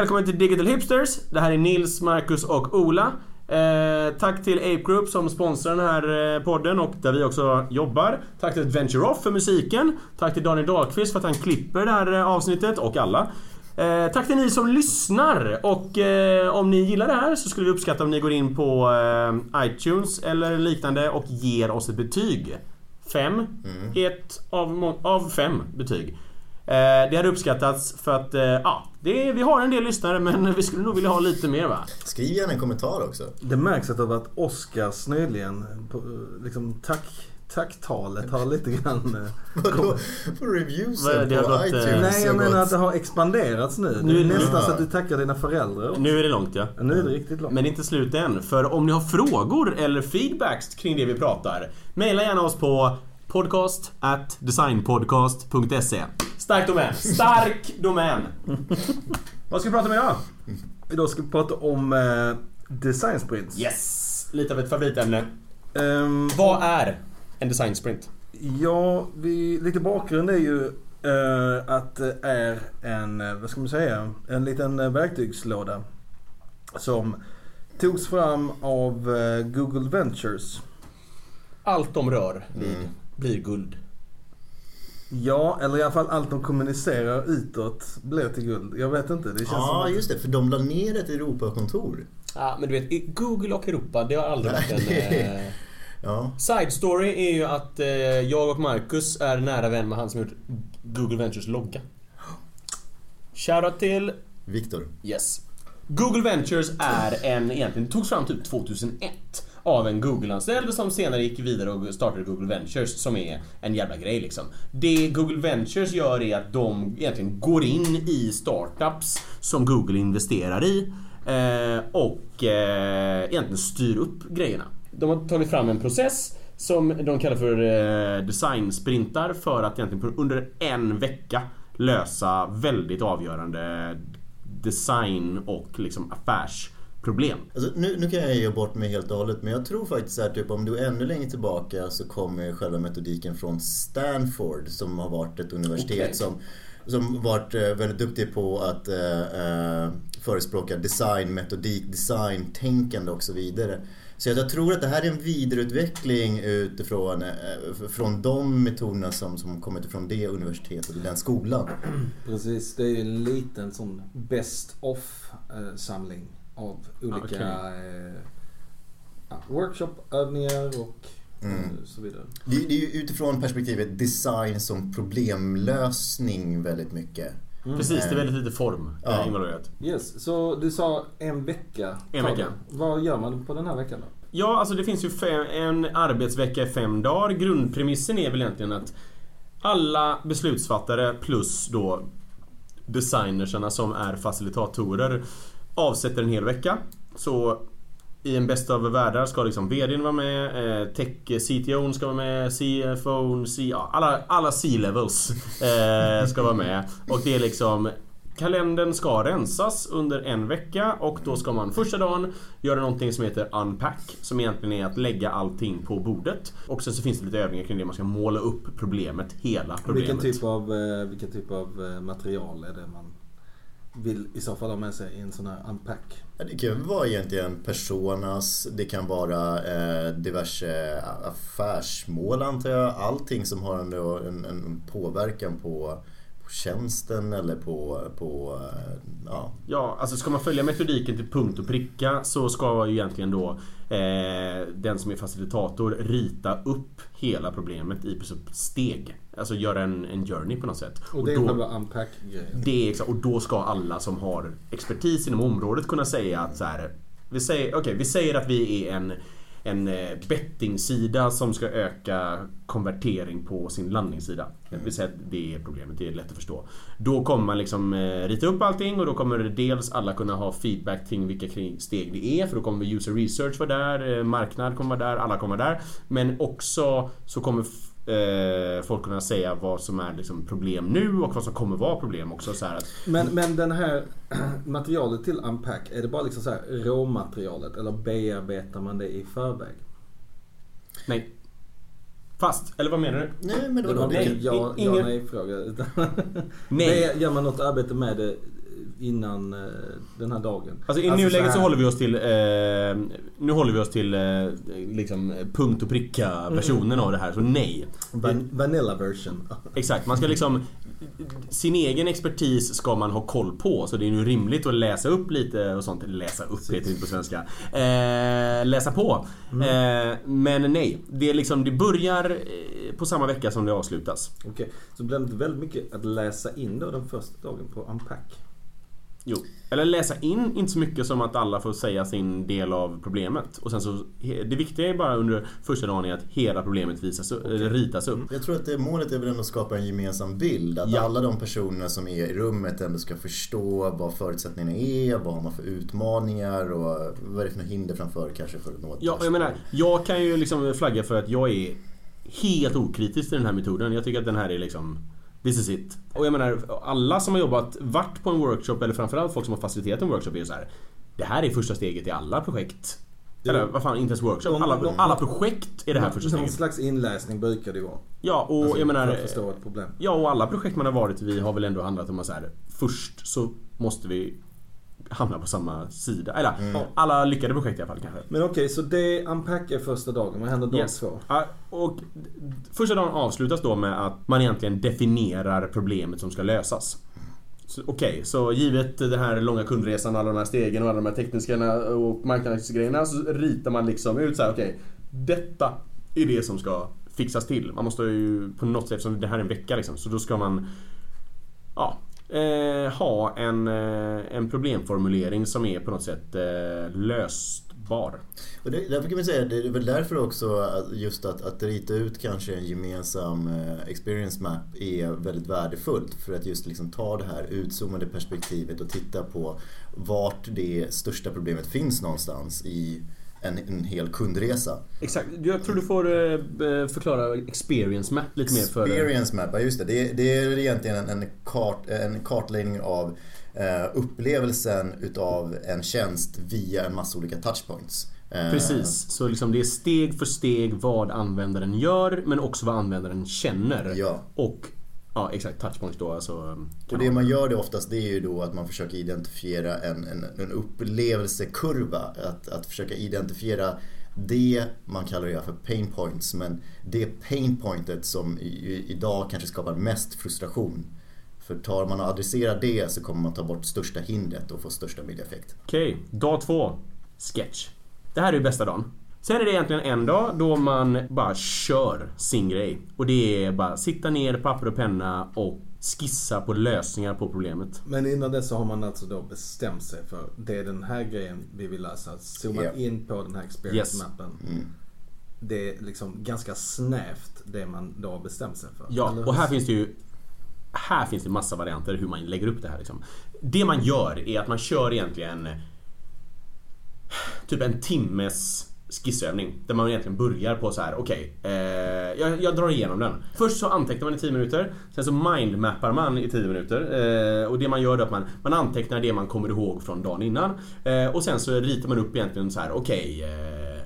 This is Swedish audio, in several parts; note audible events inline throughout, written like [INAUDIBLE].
Välkommen till Digital Hipsters. Det här är Nils, Marcus och Ola. Eh, tack till Ape Group som sponsrar den här eh, podden och där vi också jobbar. Tack till Adventure Off för musiken. Tack till Daniel Dahlqvist för att han klipper det här eh, avsnittet och alla. Eh, tack till ni som lyssnar och eh, om ni gillar det här så skulle vi uppskatta om ni går in på eh, iTunes eller liknande och ger oss ett betyg. Fem. Mm. Ett av, av fem betyg. Det hade uppskattats för att, ja, är, vi har en del lyssnare men vi skulle nog vilja ha lite mer va? Skriv gärna en kommentar också. Det märks att det har varit Oscars nyligen. På, liksom tack, tacktalet har lite grann... eh, [LAUGHS] Vadå? Reviewsen Vad, det har på gått, eh, iTunes Nej, jag menar gått- att det har expanderats nu. Nu Det är är det- nästan så att du tackar dina föräldrar också. Nu är det långt ja. Nu är det riktigt långt. Men det är inte slut än. För om ni har frågor eller feedbacks kring det vi pratar, mejla gärna oss på podcast at designpodcast.se Stark domän. Stark domän. Vad ska vi prata om idag? Idag ska vi prata om eh, design sprints. Yes! Lite av ett favoritämne. Ehm, Vad är en design sprint? Ja, vi, lite bakgrund är ju eh, att det är en, eh, vad ska man säga, en liten eh, verktygslåda. Som togs fram av eh, Google Ventures. Allt de rör vid Mm. Blir guld. Ja, eller i alla fall allt de kommunicerar utåt blev till guld. Jag vet inte, det känns Ja, som att... just det. För de la ner ett Europakontor. Ja, men du vet, i Google och Europa, det har aldrig Nej, varit en... det- Eh... [LAUGHS] Ja. Side story är ju att eh, jag och Marcus är nära vän med han som gjort Google Ventures logga. Shoutout till Viktor. Yes. Google Ventures är en, egentligen togs fram typ 2001 av en Google-anställd som senare gick vidare och startade Google Ventures som är en jävla grej liksom. Det Google Ventures gör är att de egentligen går in i startups som Google investerar i eh, och eh, egentligen styr upp grejerna. De har tagit fram en process som de kallar för eh, designsprintar för att egentligen under en vecka lösa väldigt avgörande design och liksom affärs affärsproblem. Alltså, nu, nu kan jag ge bort mig helt och hållet men jag tror faktiskt att typ, om du är ännu längre tillbaka så kommer själva metodiken från Stanford som har varit ett universitet Okej. som som varit eh, väldigt duktig på att eh, eh, förespråka design, metodik, design, tänkande och så vidare. Så jag tror att det här är en vidareutveckling utifrån eh, från de metoderna som, som kommit ifrån det universitetet och den skolan. Precis, det är ju en liten sån best of eh, samling av olika Okej. eh, ja, workshopövningar och Mm. eh, så vidare. Det, det är ju utifrån perspektivet design som problemlösning väldigt mycket. Precis, det är väldigt lite form Ja. eh, involverat. Yes, så du sa en vecka. En vecka. Vad gör man på den här veckan då? Ja, alltså det finns ju fem, en arbetsvecka i fem dagar. Grundpremissen är väl egentligen att alla beslutsfattare plus då designersarna som är facilitatorer avsätter en hel vecka. Så i en bästa av världar ska liksom VDn vara med, eh, tech CTO ska vara med, CFO, C, alla, alla C-levels eh, ska vara med. Och det är liksom Kalendern ska rensas under en vecka och då ska man första dagen göra någonting som heter unpack som egentligen är att lägga allting på bordet. Och sen så finns det lite övningar kring det. Man ska måla upp problemet, hela problemet. Vilken typ, av, eh, vilken typ av eh, material är det man vill i så fall ha med sig i en sån här unpack? Ja, Det kan ju vara egentligen personas, det kan vara eh, diverse affärsmål antar jag. Allting som har en, en, en påverkan på, på tjänsten eller på, på eh, ja, Ja, alltså ska man följa metodiken till punkt och pricka så ska ju egentligen då eh, den som är facilitator rita upp hela problemet i steg. Alltså göra en, en journey på något sätt. Och det är själva unpack-grejen. det är exakt, och då ska alla som har expertis inom området kunna säga att så här, vi säger, okej, vi säger att vi är en en eh, bettingsida som ska öka konvertering på sin landningssida. Det vill säga att det är problemet, det är lätt att förstå. Då kommer man liksom eh, rita upp allting och då kommer dels alla kunna ha feedback kring vilka steg det är för då kommer user research vara där, eh, marknad kommer vara där, alla kommer vara där. Men också så kommer eh, folk kunna säga vad som är liksom problem nu och vad som kommer vara problem också. Så här att, Men, men den här [CLEARS THROAT] materialet till unpack, är det bara liksom så här råmaterialet eller bearbetar man det i förväg? nej. Fast, eller vad menar du? Nej men Det då, var det nej, kan, ja, ja ingen- nej fråga. utan- Nej. [LAUGHS] Gör man något arbete med det innan eh, den här dagen. Alltså i Alltså, nuläget så så, håller vi oss till... Eh, nu håller vi oss till eh, liksom punkt och pricka versionen av det här, så nej. Van- vanilla version. [LAUGHS] Exakt, man ska liksom... Sin egen expertis ska man ha koll på, så det är nu rimligt att läsa upp lite och sånt. Läsa upp heter det inte på svenska. Eh, läsa på. Eh, men nej, det, är liksom, det börjar eh, på samma vecka som det avslutas. Okej, så blir det inte väldigt mycket att läsa in då den första dagen på Unpack? Jo. Eller läsa in, inte så mycket som att alla får säga sin del av problemet. Och sen så, det viktiga är bara under första dagen är att hela problemet visas, eller ritas upp. Jag tror att det målet är väl att skapa en gemensam bild. Att Ja. alla de personerna som är i rummet ändå ska förstå vad förutsättningarna är, vad har man för utmaningar och vad är det för hinder framför kanske för att nå ett Ja, jag menar, jag kan ju liksom flagga för att jag är helt okritisk till den här metoden. Jag tycker att den här är liksom This is it. Och jag menar, alla som har jobbat, varit på en workshop eller framförallt folk som har faciliterat en workshop är ju så här. Det här är första steget i alla projekt. Eller vad fan, inte ens workshop. Alla, alla projekt är det här första Någon steget. slags inläsning brukar det ju vara. Ja, och Alltså, jag menar... För att förstå ett problem. Ja, och alla projekt man har varit vid har väl ändå handlat om att så här, först så måste vi hamna på samma sida. Eller Mm. alla lyckade projekt i alla fall kanske. Men okej, så det Unpack är första dagen. Vad händer dag Yes. två? Ja, och första dagen avslutas då med att man egentligen definierar problemet som ska lösas. Okej, så givet den här långa kundresan, alla de här stegen och alla de här tekniska och marknadsgrejerna så ritar man liksom ut så här, okej, detta är det som ska fixas till. Man måste ju på något sätt, eftersom det här är en vecka liksom, så då ska man ja, eh, ha en, eh, en problemformulering som är på något sätt eh, lösbar. Och det, därför kan man säga, det är väl därför också att just att, att rita ut kanske en gemensam eh, experience map är väldigt värdefullt. För att just liksom ta det här utzoomade perspektivet och titta på vart det största problemet finns någonstans i en, en hel kundresa. Exakt, jag tror du får eh, eh, förklara experience map lite mer för... Experience map, ja just det. Det, det är egentligen en, en, kart, en kartläggning av eh, upplevelsen utav en tjänst via en massa olika touchpoints. Precis, så liksom det är steg för steg vad användaren gör men också vad användaren känner. Ja. Och ja, exakt, touchpoints då alltså. Och det man gör det oftast det är ju då att man försöker identifiera en, en, en upplevelsekurva. Att, att försöka identifiera det man kallar det för pain points. Men det pain pointet som i, idag kanske skapar mest frustration. För tar man och adresserar det så kommer man ta bort största hindret och få största möjliga effekt. Okej, dag två. Sketch. Det här är ju bästa dagen. Sen är det egentligen en dag då man bara kör sin grej. Och det är bara sitta ner, papper och penna och skissa på lösningar på problemet. Men innan dess så har man alltså då bestämt sig för det är den här grejen vi vill lösa. Zoomar Ja. in på den här experience Yes. Mm. Det är liksom ganska snävt det man då har bestämt sig för. Ja, Eller och här finns det ju här finns det massa varianter hur man lägger upp det här. Liksom. Det man gör är att man kör egentligen typ en timmes skissövning. Där man egentligen börjar på så här: okej, eh, jag, jag drar igenom den. Först så antecknar man i 10 minuter, sen så mindmappar man i 10 minuter. Eh, och det man gör är att man, man antecknar det man kommer ihåg från dagen innan. Eh, och sen så ritar man upp egentligen så här: okej, eh,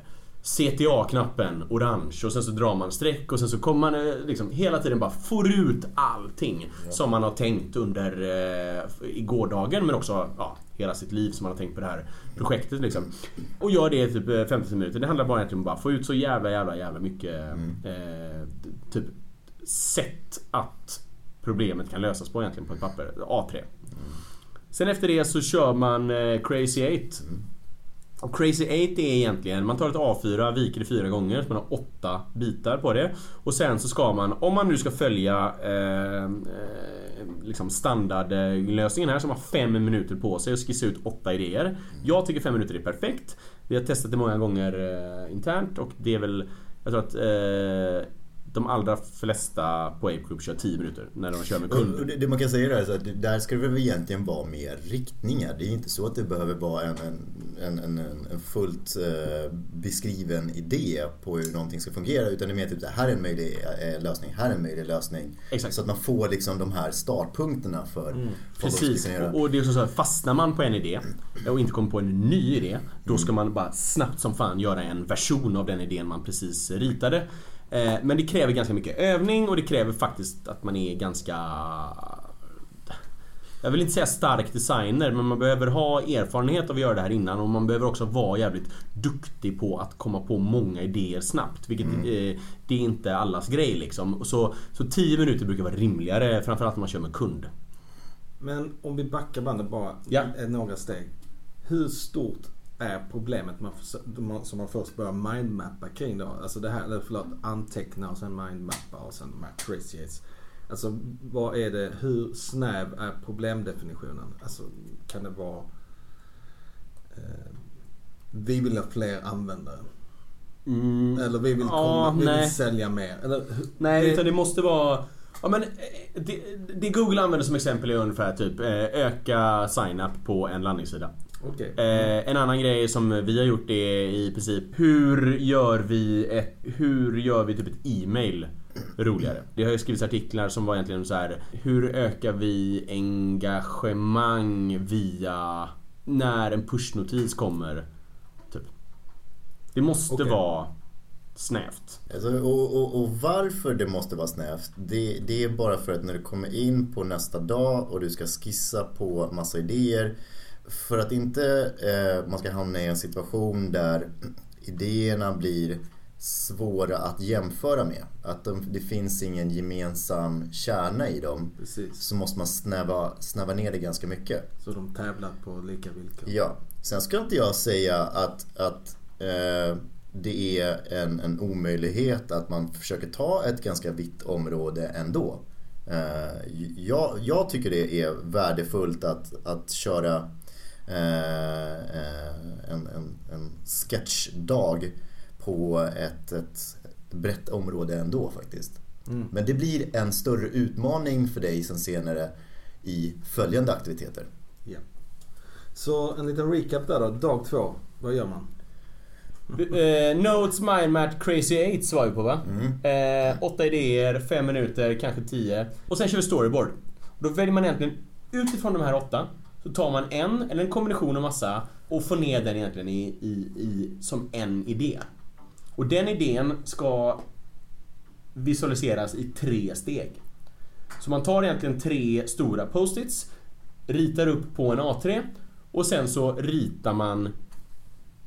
CTA-knappen orange och sen så drar man streck och sen så kommer man eh, liksom hela tiden bara får ut allting som man har tänkt under eh, i gårdagen men också ja, hela sitt liv som man har tänkt på det här projektet liksom. Och gör det i typ eh, 50 minuter. Det handlar bara egentligen om att bara få ut så jävla jävla jävla mycket eh, typ sätt att problemet kan lösas på egentligen på ett papper. A3. Sen efter det så kör man eh, Crazy 8. Och Crazy 8 är egentligen, man tar ett A4, viker det fyra gånger, så man har åtta bitar på det. Och sen så ska man, om man nu ska följa eh, eh, liksom standardlösningen här så har man fem minuter på sig att skissa ut åtta idéer. Jag tycker fem minuter är perfekt. Vi har testat det många gånger eh, internt och det är väl, jag tror att eh, de allra flesta på Ape Group kör 10 minuter när de kör med Och kunder. det, det man kan säga är att där ska det väl egentligen vara mer riktningar. Det är inte så att det behöver vara en, en, en, en, en fullt eh, beskriven idé på hur någonting ska fungera. Utan det är mer typ här, är en möjlig eh, lösning, här är en möjlig lösning. Exakt. Så att man får liksom de här startpunkterna för vad de Precis, ska göra. och och det är så att fastnar man på en idé och inte kommer på en ny idé Då ska man bara snabbt som fan göra en version av den idén man precis ritade Eh, Men det kräver ganska mycket övning och det kräver faktiskt att man är ganska jag vill inte säga stark designer, men man behöver ha erfarenhet av att göra det här innan och man behöver också vara jävligt duktig på att komma på många idéer snabbt. Vilket Mm. eh, det är inte allas grej liksom. Så, så 10 minuter brukar vara rimligare, framförallt när man kör med kund. Men om vi backar bandet bara Ja. eh, några steg. Hur stort är problemet man, som man först börjar mindmappa kring då? Alltså det här, eller förlåt, anteckna och sen mindmappa och sen de här craziates. Alltså vad är det, hur snäv är problemdefinitionen? Alltså kan det vara eh, vi vill ha fler användare. Eller vi vill, komma, Ja, vi vill sälja mer. Eller, Nej, det- utan det måste vara... Ja, men, eh, det, det Google använder som exempel är ungefär typ eh, öka sign-up på en landningssida. Okej. Eh, en annan grej som vi har gjort är i princip hur gör vi ett, hur gör vi typ ett e-mail roligare? Det har ju skrivits artiklar som var egentligen så här. Hur ökar vi engagemang via när en pushnotis kommer? Typ. Det måste Okej. vara snävt. Alltså, och, och, och varför det måste vara snävt, det, det är bara för att när du kommer in på nästa dag och du ska skissa på massa idéer. För att inte eh, man ska hamna i en situation där idéerna blir svåra att jämföra med. Att de, det finns ingen gemensam kärna i dem. Precis. Så måste man snäva, snäva ner det ganska mycket. Så de tävlar på lika villkor. Ja, sen ska inte jag säga att, att eh, det är en, en omöjlighet att man försöker ta ett ganska vitt område ändå. Eh, jag, jag tycker det är värdefullt att, att köra en, en, en sketchdag på ett, ett brett område ändå faktiskt. Mm. Men det blir en större utmaning för dig sen senare i följande aktiviteter. Ja. Så en liten recap där då. Dag två. Vad gör man? Eh, Notes, Mindmat, Crazy Eights var vi på va? Mm. Eh, åtta idéer, fem minuter, kanske tio. Och sen kör vi storyboard. Då väljer man egentligen utifrån de här åtta så tar man en eller en kombination av massa och får ner den egentligen i, i, i, som en idé. Och den idén ska visualiseras i tre steg. Så man tar egentligen tre stora post-its, ritar upp på en A3 och sen så ritar man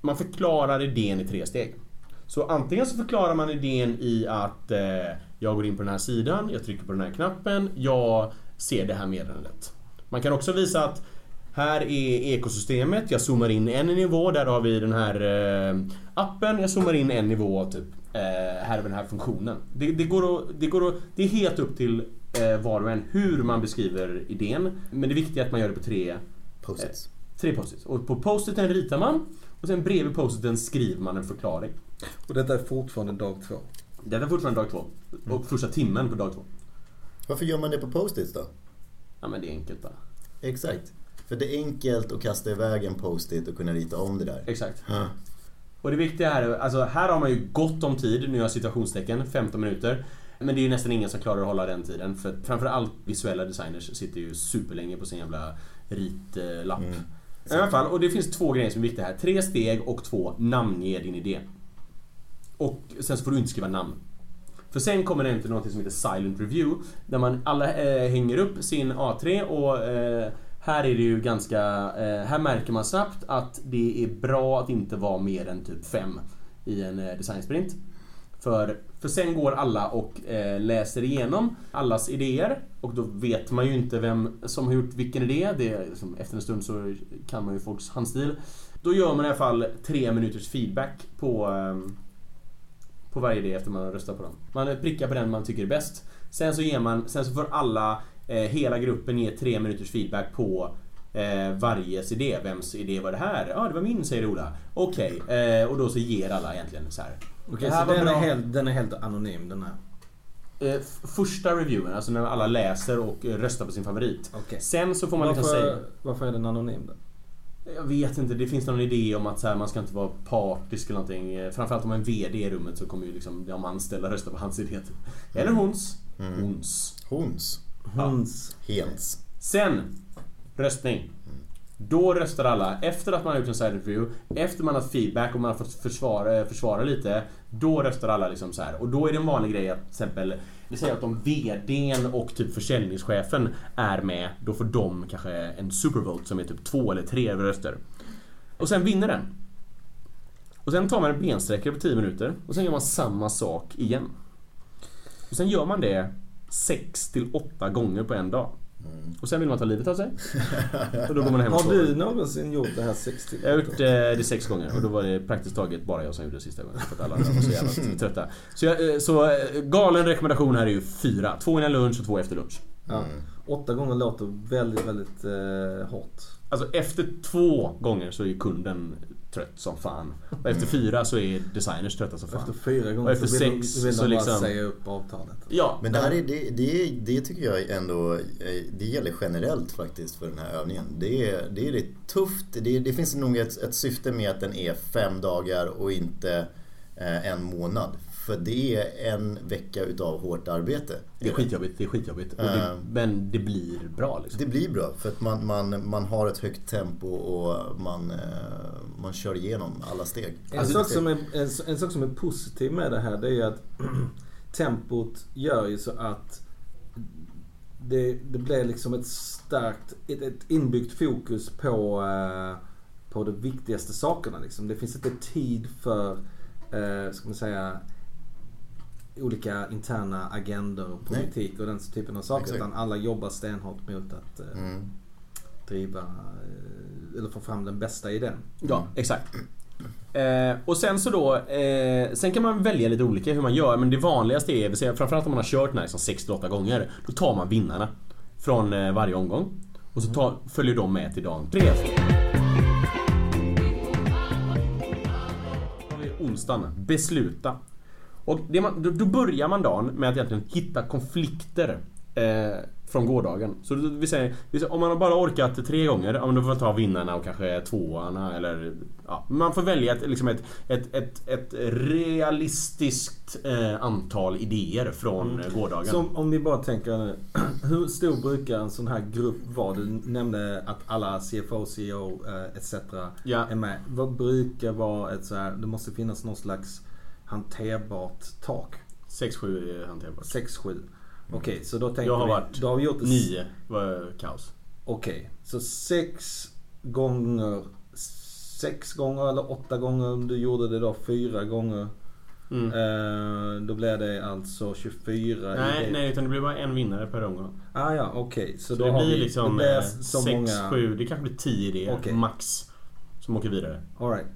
man förklarar idén i tre steg. Så antingen så förklarar man idén i att eh, jag går in på den här sidan, jag trycker på den här knappen, jag ser det här meddelandet. Man kan också visa att här är ekosystemet, jag zoomar in en nivå, där har vi den här eh, appen, jag zoomar in en nivå typ. Eh, här är den här funktionen. Det, det, går att, det, går att, det är helt upp till eh, var och en hur man beskriver idén. Men det viktiga är att man gör det på tre Post-its. Tre post-its. Och på post-iten ritar man och sen bredvid post-iten skriver man en förklaring. Och detta är fortfarande dag två. Detta är fortfarande dag två. Och första timmen på dag två. Varför gör man det på post-its då? Ja men det är enkelt bara. Exakt. För det är enkelt att kasta iväg en post-it och kunna rita om det där. Exakt. Ja. Och det viktiga här är, alltså här har man ju gott om tid, nu gör jag citationstecken, 15 minuter. Men det är ju nästan ingen som klarar att hålla den tiden. För framförallt visuella designers sitter ju superlänge på sin jävla ritlapp. Mm. I alla fall, och det finns två grejer som är viktiga här. Tre steg och två, namnge din idé. Och sen så får du inte skriva namn. För sen kommer det inte något som heter Silent Review. Där man alla eh, hänger upp sin A3 och eh, här är det ju ganska... Eh, här märker man snabbt att det är bra att inte vara mer än typ 5 i en eh, designsprint. För, för sen går alla och eh, läser igenom allas idéer och då vet man ju inte vem som har gjort vilken idé. Det är, liksom, efter en stund så kan man ju folks handstil. Då gör man i alla fall tre minuters feedback på, ehm, på varje idé efter man har röstat på dem. Man prickar på den man tycker är bäst. Sen så, ger man, sen så får alla, hela gruppen ge tre minuters feedback på eh, varjes idé. Vems idé var det här? Ja, det var min säger Ola. Okej, eh, och då så ger alla egentligen så här. Okej, här så den är, helt, den är helt anonym den här. Eh, första reviewen, alltså när alla läser och eh, röstar på sin favorit. Okej. Sen så får man liksom säga... Varför, varför är den anonym då? Jag vet inte, det finns någon idé om att så här, man ska inte vara partisk eller någonting. Eh, Framförallt om man är VD i rummet så kommer ju liksom de anställda rösta på hans idé. Eller hons. Mm. Hons. Hons. Höns. Hens. Sen, röstning. Då röstar alla, efter att man har gjort en side interview, efter man har haft feedback och man har fått försvara, försvara lite. Då röstar alla liksom så här. Och då är det en vanlig grej att till exempel, vi säger att om VDn och typ försäljningschefen är med, då får de kanske en supervote som är typ två eller tre röster. Och sen vinner den. Och sen tar man en bensträckare på 10 minuter och sen gör man samma sak igen. Och sen gör man det 6 till 8 gånger på en dag. Och sen vill man ta livet av sig. Och då går man hem och Har du någonsin gjort det här 60? Jag har gjort eh, det sex gånger och då var det praktiskt taget bara jag som gjorde det sista gången. För att alla andra var så jävla [LAUGHS] trötta. Så, jag, eh, så eh, galen rekommendation här är ju fyra. Två innan lunch och två efter lunch. Ja. Åtta gånger låter väldigt, väldigt eh, hårt. Alltså efter två gånger så är ju kunden trött som fan. Och efter fyra så är designers trötta som fan. Efter fyra Och gånger efter så vill, sex de- vill så de bara liksom- säga upp avtalet. Ja, Men det här är, det, det, det tycker jag ändå, eh, det gäller generellt faktiskt för den här övningen. Det är, det är lite tufft. Det, det finns nog ett, ett syfte med att den är fem dagar och inte eh, en månad. För det är en vecka utav hårt arbete. det är skitjobbigt. Det är skitjobbigt. Det, Eh. men det blir bra liksom. Det blir bra för att man, man, man har ett högt tempo och man, eh, man kör igenom alla steg. En, Alltså, sak som är, en, en sak som är positiv med det här det är ju att [CLEARS THROAT] tempot gör ju så att det, det blir liksom ett starkt, ett, ett inbyggt fokus på, eh, på de viktigaste sakerna. Liksom. Det finns inte tid för, eh, ska man säga, olika interna agendor, politik och den typen av saker. Exakt. Utan alla jobbar stenhårt mot att eh, Mm. driva, eh, eller få fram den bästa idén. Ja, exakt. Eh, och sen så då, eh, sen kan man välja lite olika hur man gör men det vanligaste är, säga, framförallt om man har kört den här liksom 6-8 gånger, då tar man vinnarna från eh, varje omgång. Och så tar, följer de med till dag 3. Då har vi onsdagen, besluta. Och man, då, då börjar man dagen med att egentligen hitta konflikter eh, från gårdagen. Så vill säga, om man har bara orkat tre gånger, ja, då får man ta vinnarna och kanske tvåarna eller... Ja, man får välja ett, liksom ett, ett, ett, ett realistiskt eh, antal idéer från eh, gårdagen. Som om vi bara tänker nu. [CLEARS THROAT] Hur stor brukar en sån här grupp vara? Du nämnde att alla CFO, CEO eh, etc. Ja. är med. Vad brukar vara ett så här, det måste finnas någon slags hanterbart tak? 6-7 är hanterbart. 6-7. Okej, så då tänker Jag har vi, varit då har vi gjort det. 9 var kaos. Okej, så sex gånger, sex gånger eller åtta gånger om du gjorde det då fyra gånger. Mm. Eh, då blir det alltså 24 Nej, nej, utan det blir bara en vinnare per omgång. Ah, ja, okej. Så, Så då det har blir vi, liksom det blir eh, så 6, många... 7, det kanske blir 10 idéer Okej. max. Som åker vidare. All right.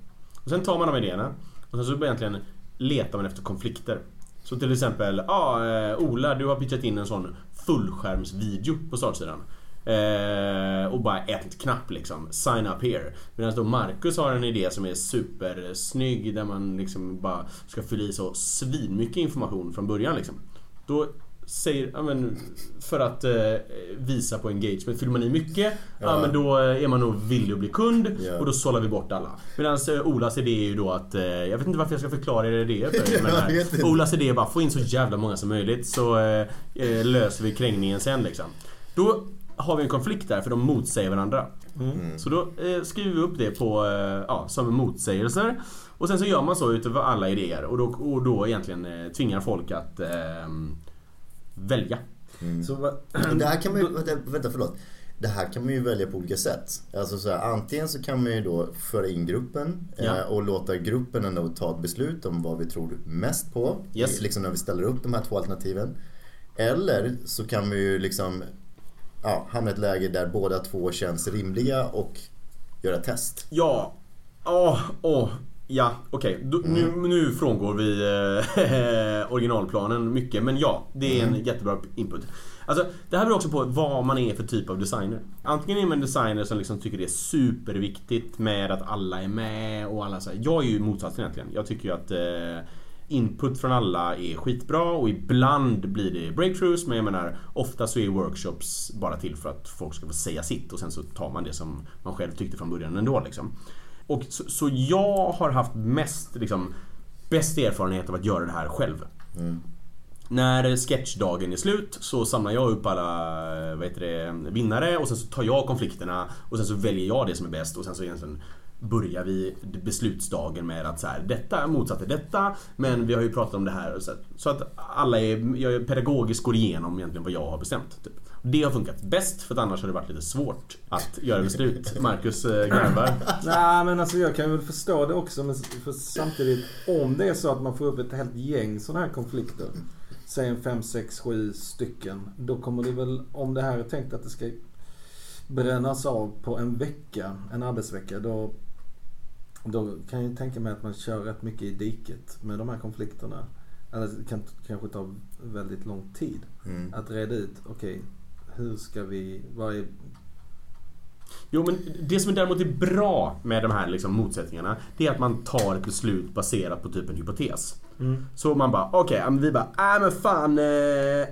Och sen tar man de idéerna och sen så egentligen letar man efter konflikter. Så till exempel, ja ah, Ola du har pitchat in en sån fullskärmsvideo på startsidan. Eh, och bara ett knapp liksom, sign up here. Medan då Marcus har en idé som är supersnygg där man liksom bara ska fylla i så svinmycket information från början liksom. Då säger, ja men för att eh, visa på engagement, fyller man i mycket, ja. Ja. men då eh, är man nog villig att bli kund Ja. och då sållar vi bort alla. Medan eh, Olas idé är ju då att, eh, jag vet inte varför jag ska förklara er idé för er, [LAUGHS] men här, inte. Olas idé är bara få in så jävla många som möjligt så eh, eh, löser vi krängningen sen liksom. Då har vi en konflikt där för de motsäger varandra. Mm. Så då eh, skriver vi upp det på, eh, ja, som motsägelser. Och sen så gör man så utöver alla idéer och då, och då egentligen eh, tvingar folk att eh, välja. Mm. Så det här kan man ju, [CLEARS THROAT] vänta, förlåt. Det här kan man ju välja på olika sätt. Alltså så här, antingen så kan man ju då föra in gruppen Ja. eh, och låta gruppen ändå ta ett beslut om vad vi tror mest på. Yes. Liksom när vi ställer upp de här två alternativen. Eller så kan vi ju liksom ja, hamna i ett läge där båda två känns rimliga och göra test. Ja, åh, åh. Ja, okej. Då- Nu, nu frångår vi eh, [LAUGHS] originalplanen mycket. Men ja, det är en jättebra input. Alltså, det här beror också på vad man är för typ av designer. Antingen är man en designer som liksom tycker det är superviktigt med att alla är med och alla så här. Jag är ju motsatsen egentligen. Jag tycker ju att eh, input från alla är skitbra och ibland blir det breakthroughs men jag menar ofta så är workshops bara till för att folk ska få säga sitt och sen så tar man det som man själv tyckte från början ändå liksom. Och så, så jag har haft mest liksom bäst erfarenhet av att göra det här själv. Mm. När sketchdagen är slut så samlar jag upp alla vad heter det, vinnare och sen så tar jag konflikterna och sen så väljer jag det som är bäst och sen så egentligen börjar vi beslutsdagen med att så här, detta motsatte detta men vi har ju pratat om det här. Så, så att alla är, jag pedagogiskt går igenom egentligen vad jag har bestämt. Typ. Det har funkat bäst för att annars har det varit lite svårt att göra beslut. [LAUGHS] Marcus äh, grabbar. Nej men alltså jag kan väl förstå det också men för samtidigt om det är så att man får upp ett helt gäng sådana här konflikter. Säg en 5, 6, 7 stycken. Då kommer det väl, om det här är tänkt att det ska brännas av på en vecka, en arbetsvecka. Då då kan jag tänka mig att man kör rätt mycket i diket med de här konflikterna. Eller det kan kanske ta väldigt lång tid Mm. att reda ut, okej, okay, hur ska vi, vad är... Jo men det som däremot är bra med de här liksom motsättningarna Det är att man tar ett beslut baserat på typ en hypotes. Mm. Så man bara, okej, okay, vi bara, äh men fan eh,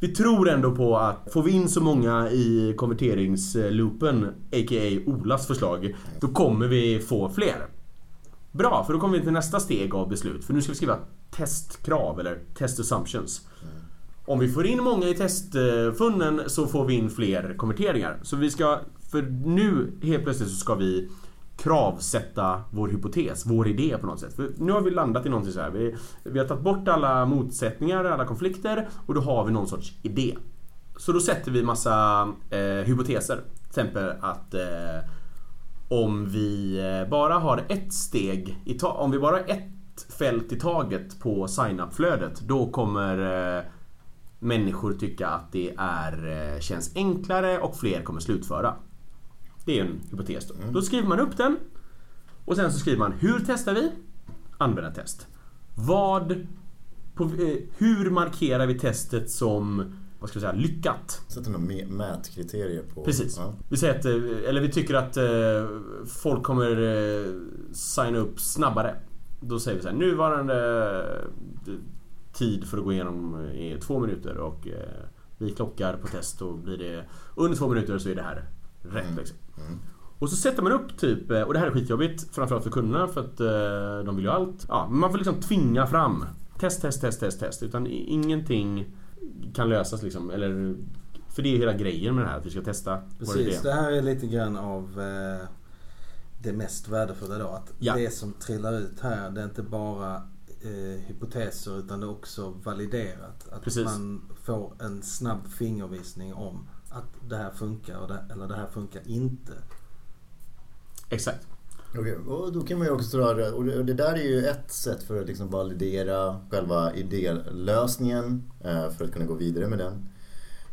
vi tror ändå på att får vi in så många i konverteringsloopen, a.k.a. Olas förslag, då kommer vi få fler. Bra, för då kommer vi till nästa steg av beslut. För nu ska vi skriva testkrav eller test assumptions. Om vi får in många i testfunnen så får vi in fler konverteringar. Så vi ska, för nu helt plötsligt så ska vi kravsätta vår hypotes, vår idé på något sätt. För nu har vi landat i någonting så här. Vi, vi har tagit bort alla motsättningar, alla konflikter och då har vi någon sorts idé. Så då sätter vi massa eh, hypoteser. Till exempel att eh, om vi eh, bara har ett steg i ta- om vi bara har ett fält i taget på sign-up-flödet då kommer eh, människor tycka att det är, eh, känns enklare och fler kommer slutföra. Det är en hypotes då. Mm. Då skriver man upp den och sen så skriver man hur testar vi? Användartest. Vad... På, eh, hur markerar vi testet som vad ska vi säga, lyckat? Sätter några mätkriterier på... Precis. Ja. Vi säger att, eh, eller vi tycker att eh, folk kommer eh, signa upp snabbare. Då säger vi så här, nuvarande tid för att gå igenom är två minuter och vi klockar på test och blir det under två minuter så är det här rätt mm. liksom. Mm. Och så sätter man upp typ, och det här är skitjobbigt framförallt för kunderna för att uh, de vill ju allt. Ja, man får liksom tvinga fram test, test, test, test, test. Utan ingenting kan lösas liksom. Eller, för det är hela grejen med det här, att vi ska testa. Precis, det, det här är lite grann av uh, det mest värdefulla då. Att ja. det som trillar ut här, det är inte bara uh, hypoteser utan det är också validerat. Att Precis. man får en snabb fingervisning om att det här funkar och det, eller det här funkar inte. Exakt. Okej, okay. och då kan man ju också dra och det där är ju ett sätt för att liksom validera själva idélösningen eh, för att kunna gå vidare med den.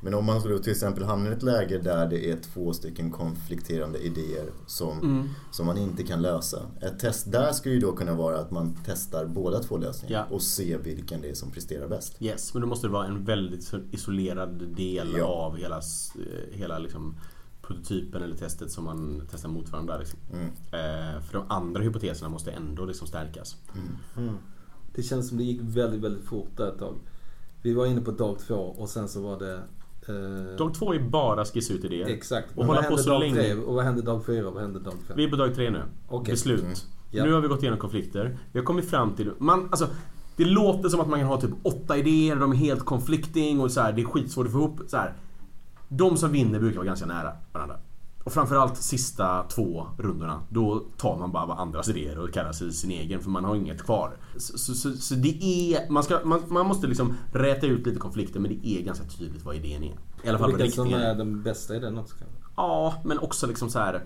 Men om man då till exempel hamnar i ett läge där det är två stycken konflikterande idéer som, mm. som man inte kan lösa. Ett test där skulle ju då kunna vara att man testar båda två lösningar ja. och ser vilken det är som presterar bäst. Yes, men då måste det vara en väldigt isolerad del ja. av hela, eh, hela liksom prototypen eller testet som man testar mot varandra. Liksom. Mm. Eh, för de andra hypoteserna måste ändå liksom stärkas. Mm. Mm. Det känns som det gick väldigt, väldigt fort där ett tag. Vi var inne på dag två och sen så var det Uh, dag två är bara skissa ut idéer. Exakt. Och hålla på så länge. Tre, och vad händer dag fyra och vad händer dag fem? Vi är på dag tre nu. Okay. Beslut. Mm. Ja. Nu har vi gått igenom konflikter. Vi har kommit fram till... Man, alltså, det låter som att man kan ha typ åtta idéer, de är helt conflicting och så här, det är skitsvårt att få ihop. Så här. De som vinner brukar vara ganska nära varandra. Och framförallt sista två rundorna. Då tar man bara andras idéer och kallar sig sin egen för man har inget kvar. Så, så, så, så det är... Man, ska, man, man, måste liksom räta ut lite konflikter men det är ganska tydligt vad idén är. I alla fall Vilken som är den bästa idén också Ja, men också liksom så här.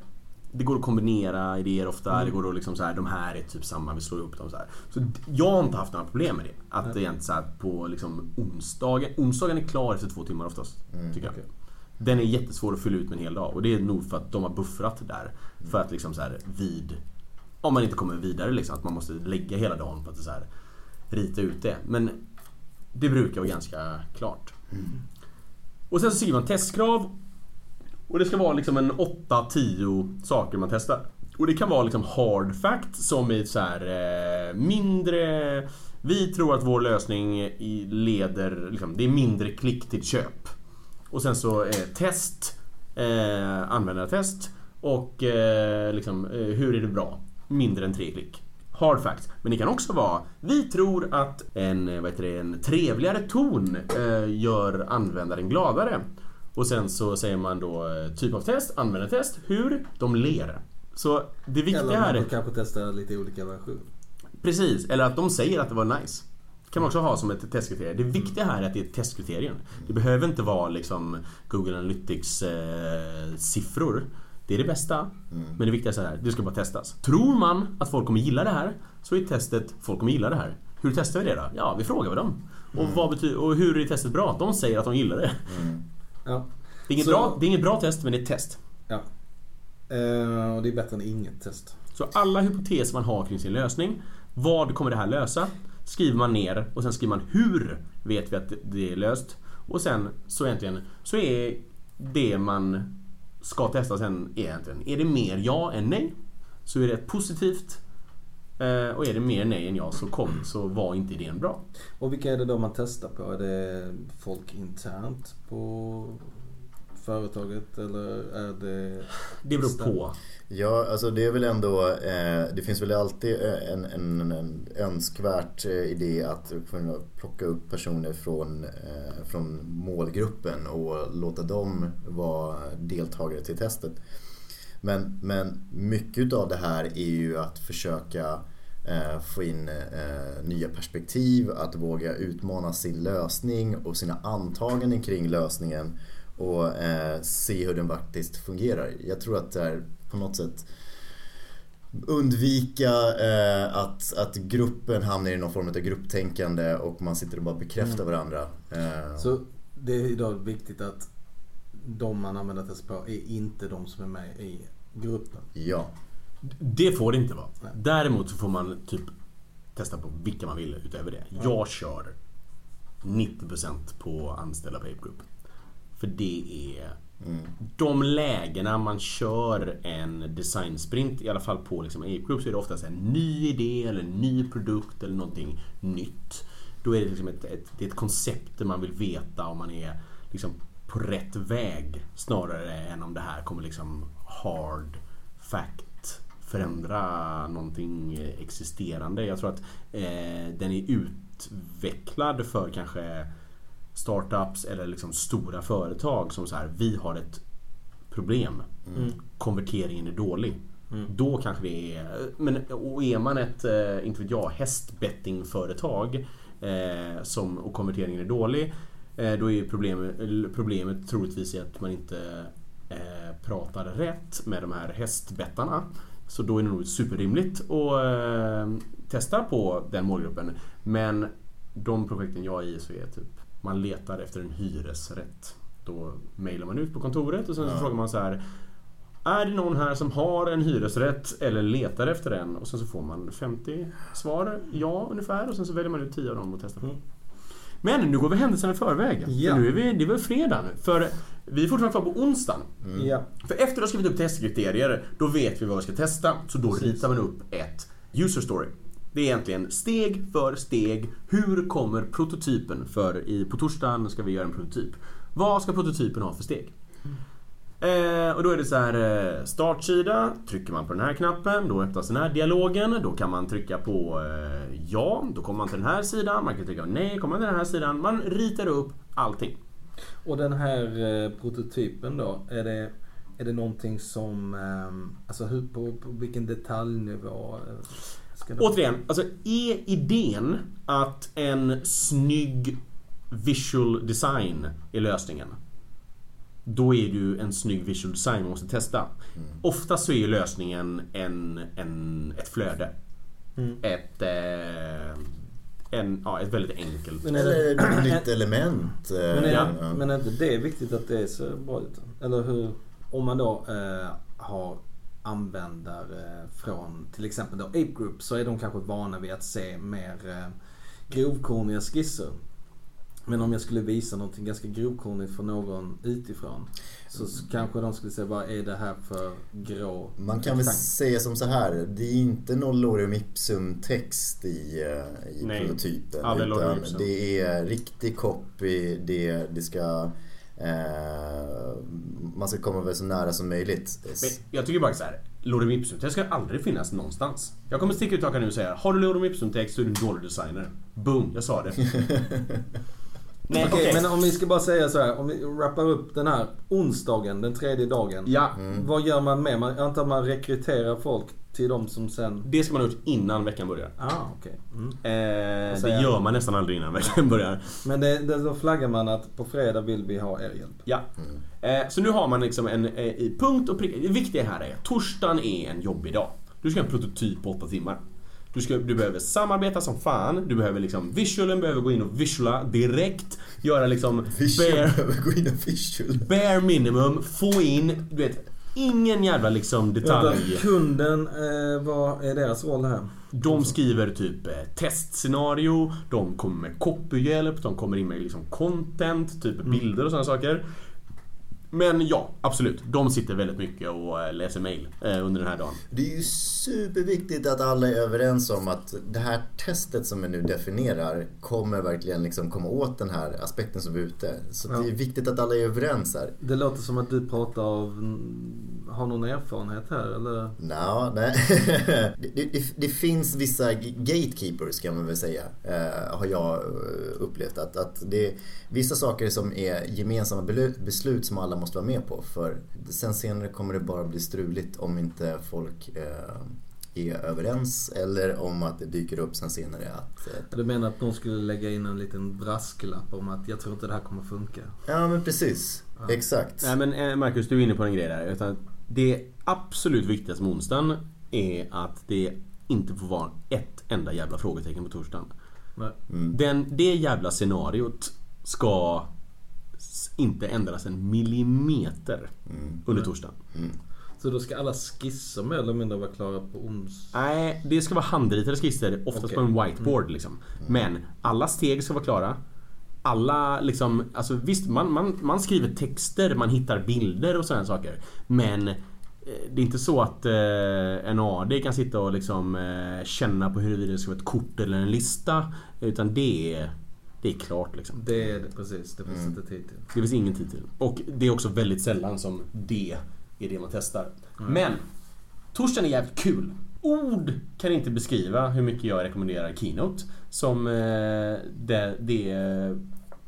Det går att kombinera idéer ofta. Mm. Det går att liksom så här, de här är typ samma, vi slår ihop dem så här. Så jag har inte haft några problem med det. Att mm. egentligen så här på liksom onsdagen. Onsdagen är klar efter två timmar oftast. Mm. Tycker jag. Okay. Den är jättesvår att fylla ut med en hel dag och det är nog för att de har buffrat där. För att liksom så här vid... Om man inte kommer vidare liksom, att man måste lägga hela dagen på att så här, rita ut det. Men det brukar vara ganska klart. Mm. Och sen så skriver man testkrav. Och det ska vara liksom en 8-10 saker man testar. Och det kan vara liksom hard fact som i så här eh, mindre... Vi tror att vår lösning leder... Liksom, det är mindre klick till köp. Och sen så eh, test, eh, användartest och eh, liksom, eh, hur är det bra? Mindre än tre klick. Hard facts. Men det kan också vara, vi tror att en, eh, vad heter det, en trevligare ton eh, gör användaren gladare. Och sen så säger man då typ av test, användartest, hur de ler. Så det viktiga Eller här man är... kanske testa lite olika versioner. Precis, eller att de säger att det var nice. Kan man också ha som ett testkriterium. Det viktiga här är att det är ett testkriterium. Det behöver inte vara liksom Google Analytics eh, siffror. Det är det bästa. Men det viktiga är så här, det ska bara testas. Tror man att folk kommer gilla det här så är testet folk kommer gilla det här. Hur testar vi det då? Ja, vi frågar med dem. Och, vad betyder, och hur är testet bra? De säger att de gillar det. Ja. Det är inget, Så- bra, det är inget bra test, men det är ett test. ja. Eh, och det är bättre än inget test. Så alla hypoteser man har kring sin lösning. Vad kommer det här lösa? Skriver man ner och sen skriver man hur vet vi att det är löst. Och sen så egentligen så är det man ska testa sen egentligen. Är det mer ja än nej så är det ett positivt. Eh, och är det mer nej än ja så kom så var inte idén bra. Och vilka är det då man testar på? Är det folk internt på företaget eller är det... Det beror på. Ja, alltså det är väl ändå, eh, det finns väl alltid en, en, en önskvärt eh, idé att kunna plocka upp personer från, eh, från målgruppen och låta dem vara deltagare till testet. Men, men mycket av det här är ju att försöka eh, få in eh, nya perspektiv, att våga utmana sin lösning och sina antaganden kring lösningen och eh, se hur den faktiskt fungerar. Jag tror att det är på något sätt undvika eh, att, att gruppen hamnar i någon form av grupptänkande och man sitter och bara bekräftar varandra. Eh, Så det är idag viktigt att de man använder test på är inte de som är med i gruppen. ja. Det får det inte vara. Nej. Däremot så får man typ testa på vilka man vill utöver det. Jag kör 90% på anställda på Ape Group. För det är Mm. de lägena man kör en designsprint, i alla fall på liksom Ape Group, så är det oftast en ny idé eller en ny produkt eller någonting nytt. Då är det liksom ett, ett, det är ett koncept där man vill veta om man är liksom på rätt väg snarare än om det här kommer liksom hard fact förändra någonting existerande. Jag tror att eh, den är utvecklad för kanske startups eller liksom stora företag som så här, vi har ett problem. Konverteringen är dålig. Då kanske det är... Men och är man ett, eh, inte vet jag, hästbettingföretag eh, som, och konverteringen är dålig. Eh, då är problemet, problemet troligtvis att man inte eh, pratar rätt med de här hästbettarna. Så då är det nog superrimligt att eh, testa på den målgruppen. Men de projekten jag är i så är typ man letar efter en hyresrätt. Då mejlar man ut på kontoret och sen så Ja. frågar man så här Är det någon här som har en hyresrätt eller letar efter en? Och sen så får man 50 svar, ja ungefär. Och sen så väljer man ut 10 av dem och testar på. Mm. Men nu går vi händelserna i förväg. Ja. För nu är vi, det är väl fredag nu. För vi är fortfarande kvar på onsdagen. Ja. För efter att ha skrivit upp testkriterier, då vet vi vad vi ska testa. Så då ritar man upp ett user story. Det är egentligen steg för steg. Hur kommer prototypen? För i, på torsdagen ska vi göra en prototyp. Vad ska prototypen ha för steg? Eh, och då är det så här eh, startsida. Trycker man på den här knappen, då öppnas den här dialogen. Då kan man trycka på eh, ja, då kommer man till den här sidan. Man kan trycka på nej, kommer man till den här sidan. Man ritar upp allting. Och den här eh, prototypen då, är det, är det någonting som, ehm, alltså hur, på, på vilken detaljnivå eh, Återigen, alltså är idén att en snygg visual design är lösningen. Då är det ju en snygg visual design man måste testa. Oftast så är ju lösningen en, en, ett flöde. Mm. Ett, eh, en, ja, ett väldigt enkelt... Men är det, Eller ett nytt element. eh, men, är, Ja. men är inte det viktigt att det ser bra ut? Eller hur, om man då eh, har användare från till exempel då Ape Group så är de kanske vana vid att se mer eh, grovkorniga skisser. Men om jag skulle visa någonting ganska grovkornigt för någon utifrån så kanske de skulle säga vad är det här för grå Man kan väl tank?" säga som så här. Det är inte någon lorem ipsum text i, eh, i Nej, prototypen. utan det är riktig copy. Det, det ska Eh, man ska komma väl så nära som möjligt. Men jag tycker bara så här. Lorem Ipsum-text ska aldrig finnas någonstans. Jag kommer sticka ut hakan nu och säga Har du Lorem Ipsum-text så är du en dålig designer. Boom, jag sa det. [LAUGHS] Nej, Okej, okej. men om vi ska bara säga så här. Om vi wrappar upp den här onsdagen, den tredje dagen. Ja, Vad gör man med? Man, jag antar att man rekryterar folk till de som sen... det ska man ha gjort innan veckan börjar. Ah, okej. Mm. Eh, det gör man nästan aldrig innan veckan börjar. Men det, det, då flaggar man att på fredag vill vi ha er hjälp. Ja. Eh, så nu har man liksom en eh, i punkt och prick. Det viktiga här är att torsdagen är en jobbig dag. Du ska ha en prototyp på 8 timmar. Du, ska, du behöver samarbeta som fan. Du behöver liksom visualen behöver gå in och visuala direkt. Göra liksom Visual bare, behöver gå in och visual. bare minimum. Få in, du vet, ingen jävla liksom detalj. Kunden, eh, vad är deras roll här? De skriver typ eh, testscenario, de kommer med copyhjälp, de kommer in med liksom content, typ bilder och sådana saker. Men ja, absolut. De sitter väldigt mycket och eh, läser mail eh, under den här dagen. Det är ju superviktigt att alla är överens om att det här testet som vi nu definierar kommer verkligen liksom komma åt den här aspekten som vi är ute. Så Ja. det är viktigt att alla är överens här. Det låter som att du pratar av... Har någon erfarenhet här eller? Nå, nej. [LAUGHS] det, det, det finns vissa gatekeepers kan man väl säga. Eh, har jag upplevt. Att, att det är vissa saker som är gemensamma beslut som alla måste vara med på. För sen senare kommer det bara bli struligt om inte folk eh, är överens. Eller om att det dyker upp sen senare att eh, Du menar att någon skulle lägga in en liten brasklapp om att jag tror inte det här kommer funka? Ja men precis. Exakt. Nej men eh, Marcus, du är inne på en grej där. Utan det absolut viktigaste med onsdagen är att det inte får vara ett enda jävla frågetecken på torsdagen. Nej. Den, det jävla scenariot ska inte ändras en millimeter under torsdagen. Så då ska alla skisser mer eller mindre vara klara på ons... Nej, det ska vara handritade skisser, oftast Okej. på en whiteboard liksom. Men alla steg ska vara klara. Alla liksom, alltså visst man, man, man skriver texter, man hittar bilder och sådana saker. Men eh, det är inte så att eh, en AD kan sitta och liksom eh, känna på huruvida det ska vara ett kort eller en lista. Utan det är, det är klart liksom. Det är det precis, det finns inte tid till. Det finns ingen tid till. Och det är också väldigt sällan som det är det man testar. Men torsdagen är jävligt kul. Ord kan inte beskriva hur mycket jag rekommenderar Keynote som eh, det, det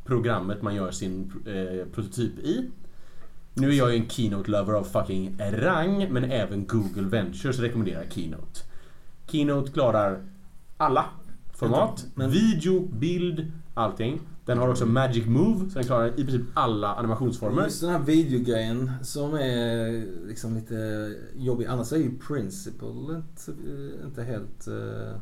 programmet man gör sin eh, prototyp i. Nu är jag ju en Keynote-lover av fucking rang, men även Google Ventures rekommenderar Keynote. Keynote klarar alla format. Men- Video, bild, allting. Den har också Magic Move, så den klarar i princip alla animationsformer. Just den här videogrejen som är liksom lite jobbig. Annars är ju Principle inte, inte helt uh,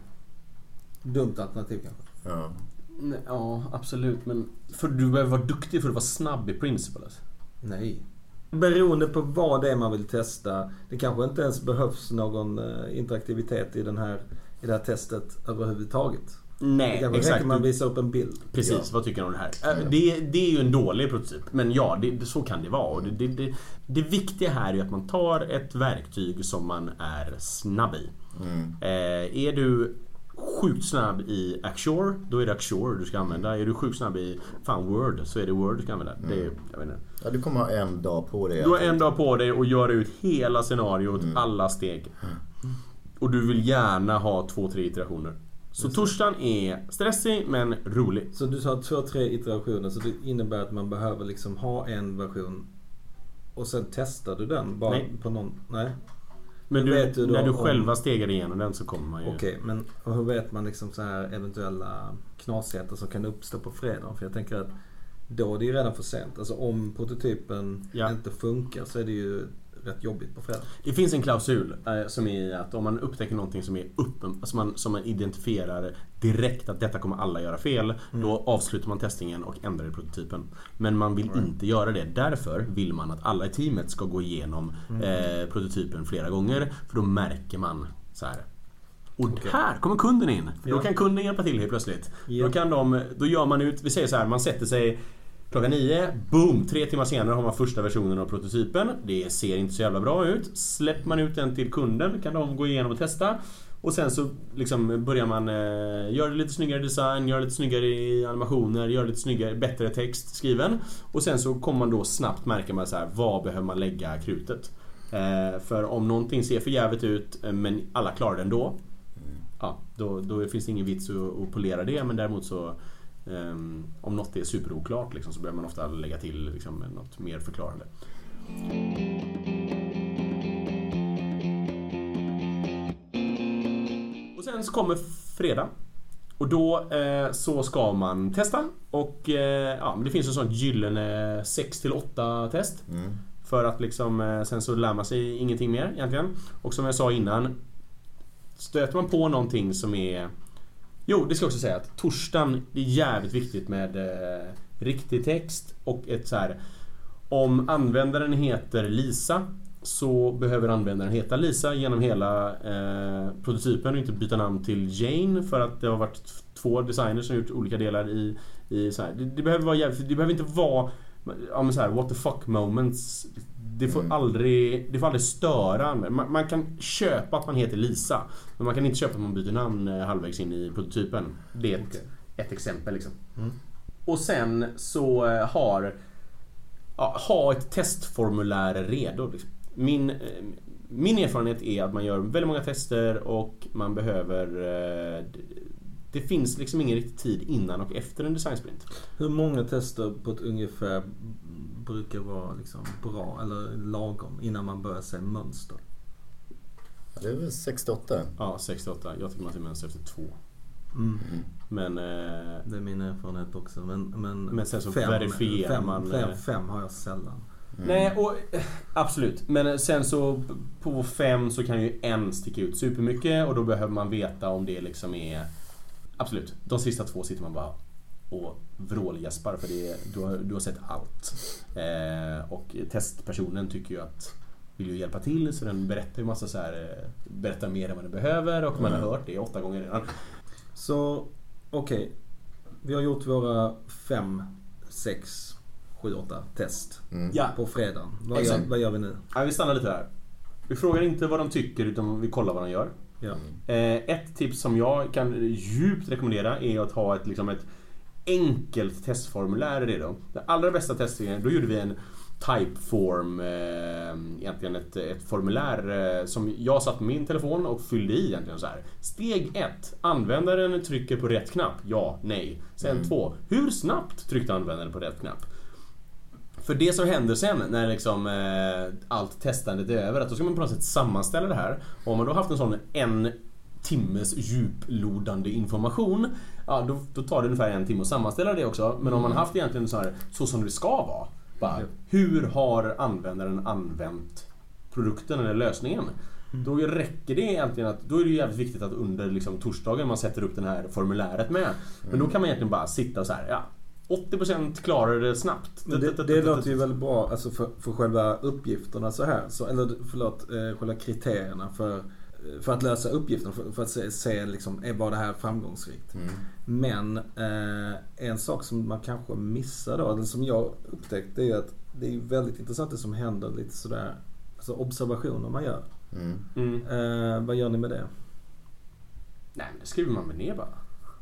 dumt alternativ kanske. Ja. Nej, Ja, absolut. Men för du behöver vara duktig för att vara snabb i Principle. Alltså. Nej. Beroende på vad det är man vill testa. Det kanske inte ens behövs någon eh, interaktivitet i, den här, i det här testet överhuvudtaget. Det Nej, kanske exakt. räcker med att Du- visa upp en bild. Precis, Ja. vad tycker du om det här? Äh, Ja. Det, det är ju en dålig prototyp. Men ja, det, det, så kan det vara. Och det, det, det, det viktiga här är att man tar ett verktyg som man är snabb i. Mm. Eh, är du sjukt snabb i Axure, då är det Axure du ska använda. Är du sjukt snabb i fan Word, så är det Word du ska använda. Det, är- jag vet inte. ja, du kommer ha en dag på dig. Du har en dag på dig att göra ut hela scenariot, alla steg. Och du vill gärna ha två, tre iterationer. Så torsdagen är stressig men rolig. Så du sa två, tre iterationer. Så det innebär att man behöver liksom ha en version. Och sen testar du den bara Nej. på någon... Nej. Men du, du när du om- själva stegar igenom den så kommer man ju... Okej, men hur vet man liksom så här eventuella knasigheter som kan uppstå på fredag? För jag tänker att då är det ju redan för sent. Alltså om prototypen Ja. inte funkar så är det ju rätt jobbigt på fredag. Det finns en klausul eh, som är att om man upptäcker någonting som är uppen, alltså man, som man identifierar direkt att detta kommer alla göra fel. Då avslutar man testningen och ändrar i prototypen. Men man vill inte göra det. Därför vill man att alla i teamet ska gå igenom eh, prototypen flera gånger. För då märker man så här. Och här kommer kunden in. För Då Ja. kan kunden hjälpa till helt plötsligt. Ja. Då, kan de, då gör man ut, vi säger så här, man sätter sig Klockan nio, boom! Tre timmar senare har man första versionen av prototypen. Det ser inte så jävla bra ut. Släpper man ut den till kunden kan de gå igenom och testa. Och sen så liksom börjar man eh, göra lite snyggare design, göra lite snyggare animationer, göra lite snyggare, bättre text skriven. Och sen så kommer man då snabbt märka man så här, vad behöver man lägga krutet? Eh, för om någonting ser för jävligt ut eh, men alla klarar det ändå. Ja, då, då finns det ingen vits att, att polera det men däremot så ehm, om något är superoklart liksom, så behöver man ofta lägga till liksom, något mer förklarande. Och sen så kommer fredag. Och då eh, så ska man testa och eh, ja, men det finns en sån gyllene 6 8 test. Mm. För att liksom, eh, sen så lär man sig ingenting mer egentligen. Och som jag sa innan, stöter man på någonting som är... Jo, det ska jag också säga att torsdagen, det är jävligt viktigt med eh, riktig text och ett så här. Om användaren heter Lisa så behöver användaren heta Lisa genom hela eh, prototypen och inte byta namn till Jane för att det har varit två designers som gjort olika delar i, i så här. Det, det behöver vara jävligt, det behöver inte vara ja, men så här, what the fuck moments. Det får, Mm. aldrig, det får aldrig störa. Man, man kan köpa att man heter Lisa. Men man kan inte köpa att man byter namn eh, halvvägs in i prototypen. Det är ett, Okej. ett exempel liksom. Mm. Och sen så eh, har... Ja, ha ett testformulär redo. Liksom. Min, eh, min erfarenhet är att man gör väldigt många tester och man behöver... eh, det- Det finns liksom ingen riktig tid innan och efter en designsprint. Hur många tester på ett ungefär brukar vara liksom bra eller lagom innan man börjar se mönster? Ja, Det är väl 68. Ja, 68. Jag tycker man ser mönster efter två. Mm. Men... Eh, Det är min erfarenhet också. Men, men, Men sen så verifierar fem, man, Fem, eh, fem har jag sällan. Mm. Nej, och eh, absolut. Men sen så på fem så kan ju en sticka ut supermycket och då behöver man veta om det liksom är... Absolut. De sista två sitter man bara och vrålgäspar för det, du, har, du har sett allt. Eh, och testpersonen tycker ju att vill ju hjälpa till så den berättar ju massa så här eh, Berättar mer än vad den behöver och man har Mm. hört det åtta gånger redan. Så okej. Vi har gjort våra fem, sex, sju, åtta test Mm. På fredagen. Vad gör, vad gör vi nu? ja, vi stannar lite där. Vi frågar inte vad de tycker utan vi kollar vad de gör. Ja. Eh, ett tips som jag kan djupt rekommendera är att ha ett, liksom ett enkelt testformulär redo. Den allra bästa testningen, då gjorde vi en Typeform, eh, egentligen ett, ett formulär eh, som jag satt med min telefon och fyllde i egentligen så här. Steg 1. Användaren trycker på rätt knapp. Ja, nej. Sen Mm. 2. Hur snabbt tryckte användaren på rätt knapp? För det som händer sen när liksom, eh, allt testandet är över, att då ska man på något sätt sammanställa det här. Och om man då haft en sån en timmes djuplodande information, ja, då, då tar det ungefär en timme att sammanställa det också. Men om man haft egentligen så, här, så som det ska vara. Bara. Hur har användaren använt produkten eller lösningen? Då räcker det egentligen att, då är det ju jävligt viktigt att under liksom, torsdagen man sätter upp det här formuläret med. Men då kan man egentligen bara sitta och så här, ja 80% klarar det snabbt. Men det, det låter ju väldigt bra alltså för, för själva uppgifterna så här. Så, eller förlåt, eh, själva kriterierna för, för att lösa uppgifterna. För, för att se, se liksom, är var det här framgångsrikt? Mm. Men eh, en sak som man kanske missar då, eller som jag upptäckte är att det är väldigt intressant det som händer lite sådär. Alltså observationer man gör. Mm. Mm. Eh, vad gör ni med det? Nej men det skriver man väl ner bara.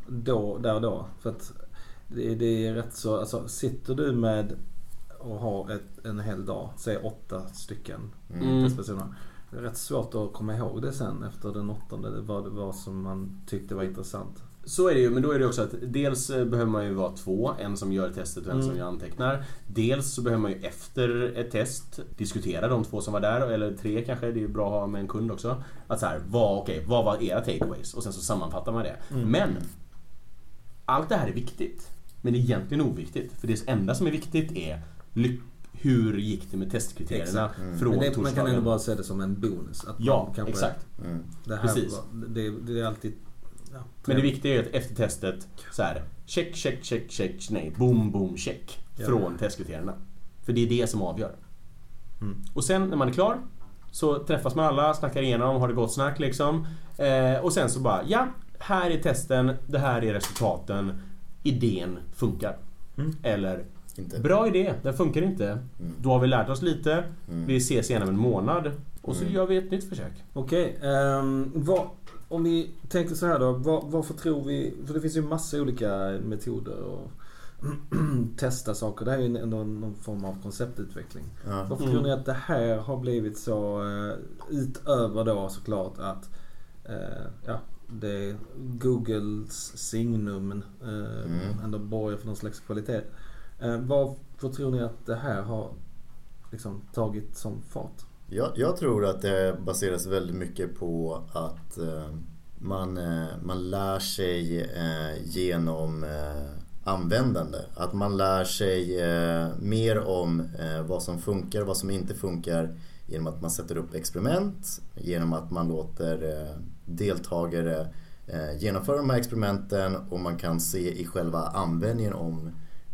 Då, där och då. För att det, det är rätt så, alltså sitter du med och har ett, en hel dag, säg åtta stycken Mm. testpersoner. Det är rätt svårt att komma ihåg det sen efter den åttonde, vad det var som man tyckte var intressant. Så är det ju, men då är det också att dels eh, behöver man ju vara två. En som gör testet och en Mm. som gör antecknar. Dels så behöver man ju efter ett test diskutera de två som var där, eller tre kanske, det är bra att ha med en kund också. Att så här, vad, okej, vad var era takeaways? Och sen så sammanfattar man det. Mm. Men allt det här är viktigt. Men det är egentligen oviktigt. För det enda som är viktigt är ly- hur gick det med testkriterierna. Mm. från Men det, man torsdagen? kan ändå bara se det som en bonus. Att Ja, man exakt. Mm. Det, här Precis. Var, det, det är alltid... Ja, Men det viktiga är att efter testet så här, check, check, check, check, nej, boom, boom, check. Ja. Från testkriterierna. För det är det som avgör. Mm. Och sen när man är klar så träffas man alla, snackar igenom, har det gott snack liksom. Eh, och sen så bara, ja, här är testen, det här är resultaten, idén funkar. Mm. Eller, Inte. bra idé, den funkar inte. Mm. Då har vi lärt oss lite, Mm. vi ses igen om en månad och så Mm. gör vi ett nytt försök. Okej, ehm, vad... om vi tänker så här då. Var, varför tror vi... För det finns ju massa olika metoder och [CLEARS THROAT] testa saker. Det här är ju ändå någon form av konceptutveckling. Ja. Varför Mm. tror ni att det här har blivit så eh, utöver då såklart att eh, ja, det är Googles signum eh, Mm. ändå borgar för någon slags kvalitet. Eh, Varför tror ni att det här har liksom tagit sån fart? Jag, jag tror att det baseras väldigt mycket på att eh, man, eh, man lär sig genom användande. Att man lär sig mer om vad som funkar och vad som inte funkar genom att man sätter upp experiment, genom att man låter deltagare genomföra de här experimenten och man kan se i själva användningen om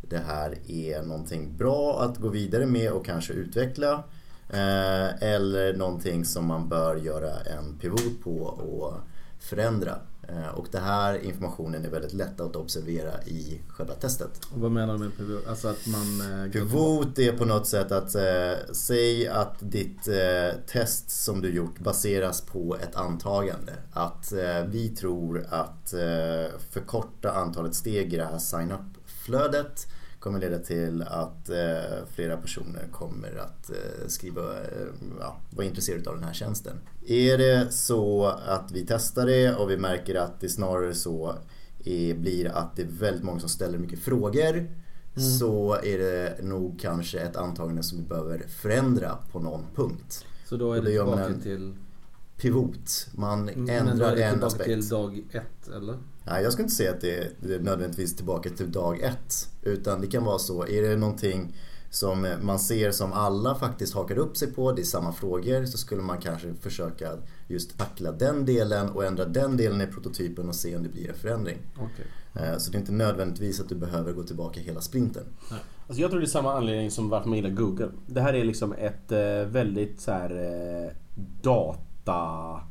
det här är någonting bra att gå vidare med och kanske utveckla eh, eller någonting som man bör göra en pivot på och förändra. Eh, och den här informationen är väldigt lätt att observera i själva testet. Och vad menar du med pivot? Alltså att man... Eh, Pivot är på något sätt att eh, säg att ditt eh, test som du gjort baseras på ett antagande. Att eh, vi tror att eh, förkorta antalet steg i det här sign-up-flödet kommer leda till att eh, flera personer kommer att eh, skriva, eh, ja, vara intresserade av den här tjänsten. Är det så att vi testar det och vi märker att det snarare så är, blir att det är väldigt många som ställer mycket frågor så är det nog kanske ett antagande som vi behöver förändra på någon punkt. Så då är det tillbaka till... Pivot, man då ändrar en aspekt. till dag ett eller? Nej, jag skulle inte säga att det är, nödvändigtvis tillbaka till dag ett. Utan det kan vara så, är det någonting som man ser som alla faktiskt hakar upp sig på, det är samma frågor, så skulle man kanske försöka just tackla den delen och ändra den delen i prototypen och se om det blir en förändring. Okej. Eh, Så det är inte nödvändigtvis att du behöver gå tillbaka hela sprinten. Alltså jag tror det är samma anledning som varför man gillar Google. Det här är liksom ett eh, väldigt så här eh, data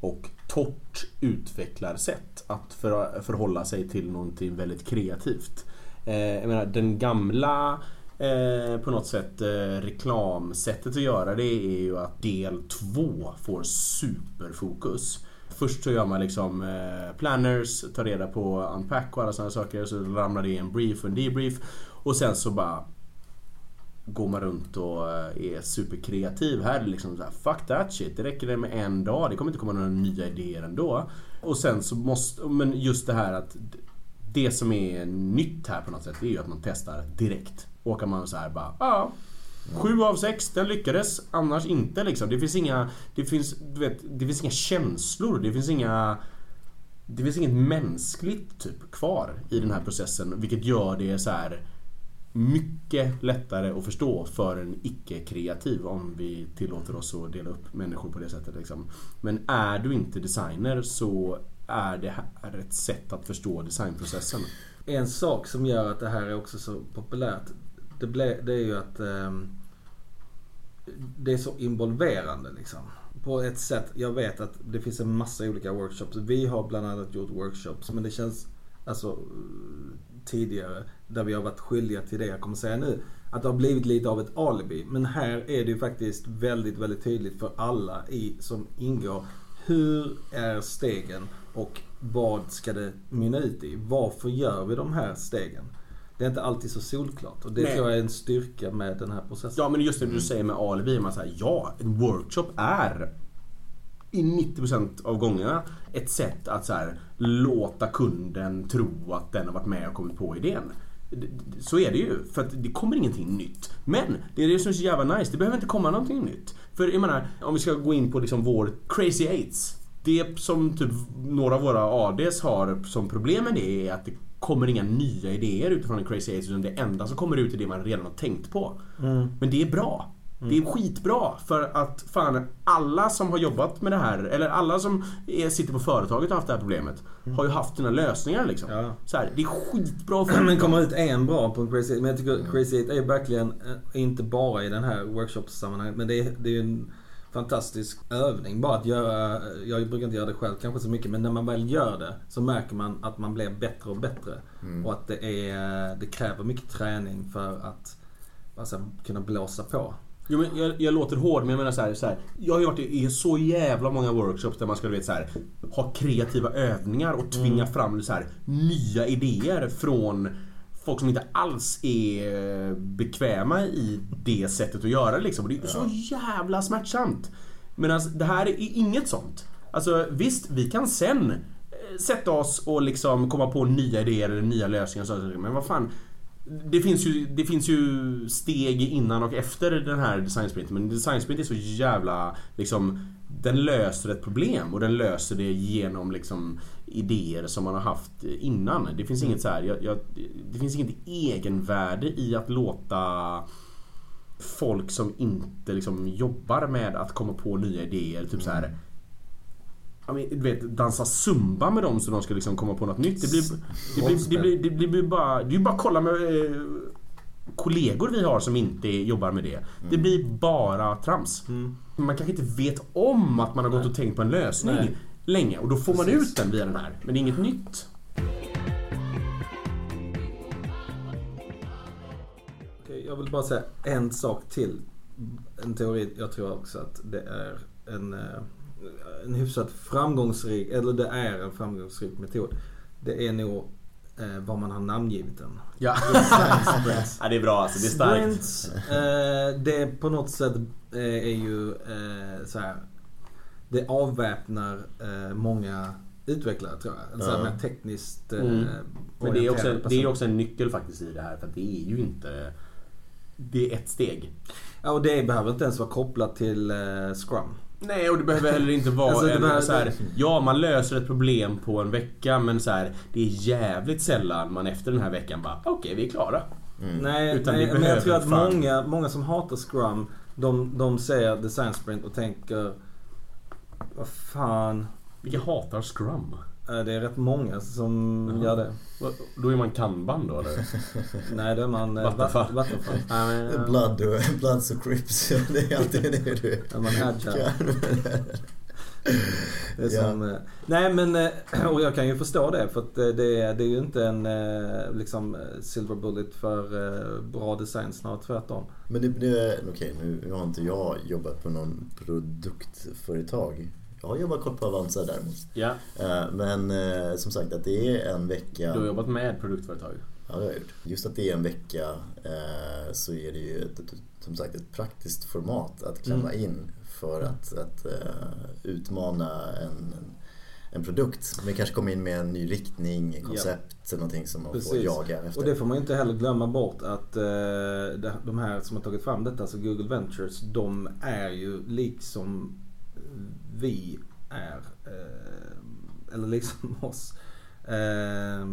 och torrt utvecklarsätt att för, förhålla sig till någonting väldigt kreativt. Eh, jag menar den gamla eh, på något sätt eh, reklamsättet att göra det är ju att del 2 får superfokus. Först så gör man liksom eh, planners, tar reda på unpack och alla sådana saker. Så ramlar det i en brief och en debrief. Och sen så bara går man runt och eh, är superkreativ. Här är det liksom så här, fuck that shit. Det räcker det med en dag. Det kommer inte komma några nya idéer ändå. Och sen så måste, men just det här att det som är nytt här på något sätt, det är ju att man testar direkt. Åker man så här bara, ja. Sju av sex, den lyckades. Annars inte liksom. Det finns inga, det finns, du vet, det finns inga känslor. Det finns inga det finns inget mänskligt typ kvar i den här processen vilket gör det så här mycket lättare att förstå för en icke-kreativ om vi tillåter oss att dela upp människor på det sättet. Liksom. Men är du inte designer så är det här ett sätt att förstå designprocessen. En sak som gör att det här är också så populärt. Det, ble, det är ju att eh, det är så involverande liksom. På ett sätt, jag vet att det finns en massa olika workshops. Vi har bland annat gjort workshops men det känns alltså tidigare där vi har varit skyldiga till det jag kommer säga nu. Att det har blivit lite av ett alibi. Men här är det ju faktiskt väldigt, väldigt tydligt för alla i, som ingår. Hur är stegen och vad ska det mynna ut i? Varför gör vi de här stegen? Det är inte alltid så solklart och det Nej. tror jag är en styrka med den här processen. Ja men just det du säger med alibi. Man säger ja, en workshop är i 90% av gångerna ett sätt att så här, låta kunden tro att den har varit med och kommit på idén. Så är det ju, för att det kommer ingenting nytt. Men det är det som är så jävla nice, det behöver inte komma någonting nytt. För jag menar, om vi ska gå in på liksom vår Crazy Eights. Det som typ några av våra ADs har som problem med det är att det kommer inga nya idéer utifrån en Crazy Eights utan det enda som kommer ut är det man redan har tänkt på. Men det är bra. Det är skitbra för att fan alla som har jobbat med det här eller alla som är, sitter på företaget och har haft det här problemet har ju haft sina lösningar liksom. Ja. Så här, det är skitbra för [CLEARS THROAT] Men kommer ut en bra på Crazy 8. Men jag tycker Crazy 8 är verkligen, eh, inte bara i den här workshopsammanhanget, men det är, det är en fantastisk övning. Bara att göra, jag brukar inte göra det själv kanske så mycket, men när man väl gör det så märker man att man blir bättre och bättre. Och att det, är, det kräver mycket träning för att alltså, kunna blåsa på. Jo, men jag, jag låter hård men jag menar så här, så här. Jag har ju varit i så jävla många workshops där man ska du vet, så här, ha kreativa övningar och tvinga fram så här, nya idéer från folk som inte alls är bekväma i det sättet att göra liksom. Och det är så jävla smärtsamt. Medan det här är inget sånt. Alltså visst, vi kan sen eh, sätta oss och liksom komma på nya idéer eller nya lösningar. Men vad fan. Det finns, ju, det finns ju steg innan och efter den här designsprinten. Men designsprint är så jävla liksom den löser ett problem och den löser det genom liksom idéer som man har haft innan. Det finns inget så här, jag, jag, det finns inget egenvärde i att låta folk som inte liksom jobbar med att komma på nya idéer. Typ så här. Du vet, dansa zumba med dem så de ska liksom komma på något nytt. Det blir, det blir, det blir, det blir, det blir bara... Det är ju bara att kolla med eh, kollegor vi har som inte jobbar med det. Det blir bara trams. Man kanske inte vet om att man har gått och tänkt på en lösning Nej. länge och då får man Precis. ut den via den här. Men det är inget nytt. Jag vill bara säga en sak till. En teori, jag tror också att det är en, eh, en hyfsat framgångsrik, eller det är en framgångsrik metod. Det är nog eh, vad man har namngivit den. Ja. [LAUGHS] ja, det är bra alltså. Det är starkt. Sprints, eh, det på något sätt eh, är ju eh, så här. Det avväpnar eh, många utvecklare tror jag. En så här Ja. mer tekniskt eh, Mm. Men det är, också, det är också en nyckel faktiskt i det här för det är ju inte... Det är ett steg. Ja, och det behöver inte ens vara kopplat till eh, Scrum. Nej, och det behöver heller inte vara Alltså, en, behöver- så här, Ja, man löser ett problem på en vecka men så här, det är jävligt sällan man efter den här veckan bara okej, vi är klara. Nej, Utan nej men jag tror att fan- många, många som hatar Scrum, de, de ser Design Sprint och tänker Vad fan. Vilka hatar Scrum? Eh, Det är rätt många som Jaha. gör det. Då är man kanban då eller? [LAUGHS] Nej, det är man eh, Vattenfall. Vat- Vattenfall. [LAUGHS] Nej, men, Blood Bloods och Crips, [LAUGHS] det är alltid det du Är man agile. Det är Ja. som, eh, nej men, eh, [CLEARS THROAT] och jag kan ju förstå det för att eh, det är, det är ju inte en eh, liksom eh, silver bullet för eh, bra design, snarare tvärtom. Men det, det okej nu har inte jag jobbat på någon produktföretag. Jag har jobbat kort på Avanza däremot. ja, Eh, Men eh, som sagt att det är en vecka. du har jobbat med produktföretag. Ja, det har jag gjort. Just att det är en vecka eh, så är det ju ett, som sagt ett praktiskt format att klämma Mm. in för att, att utmana en, en, produkt. Men kanske komma in med en ny riktning, koncept, någonting som man får Precis. jaga efter. Och det får man inte heller glömma bort att de här som har tagit fram detta, alltså Google Ventures, de är ju liksom vi är. Eh, eller liksom [LAUGHS] oss. Eh,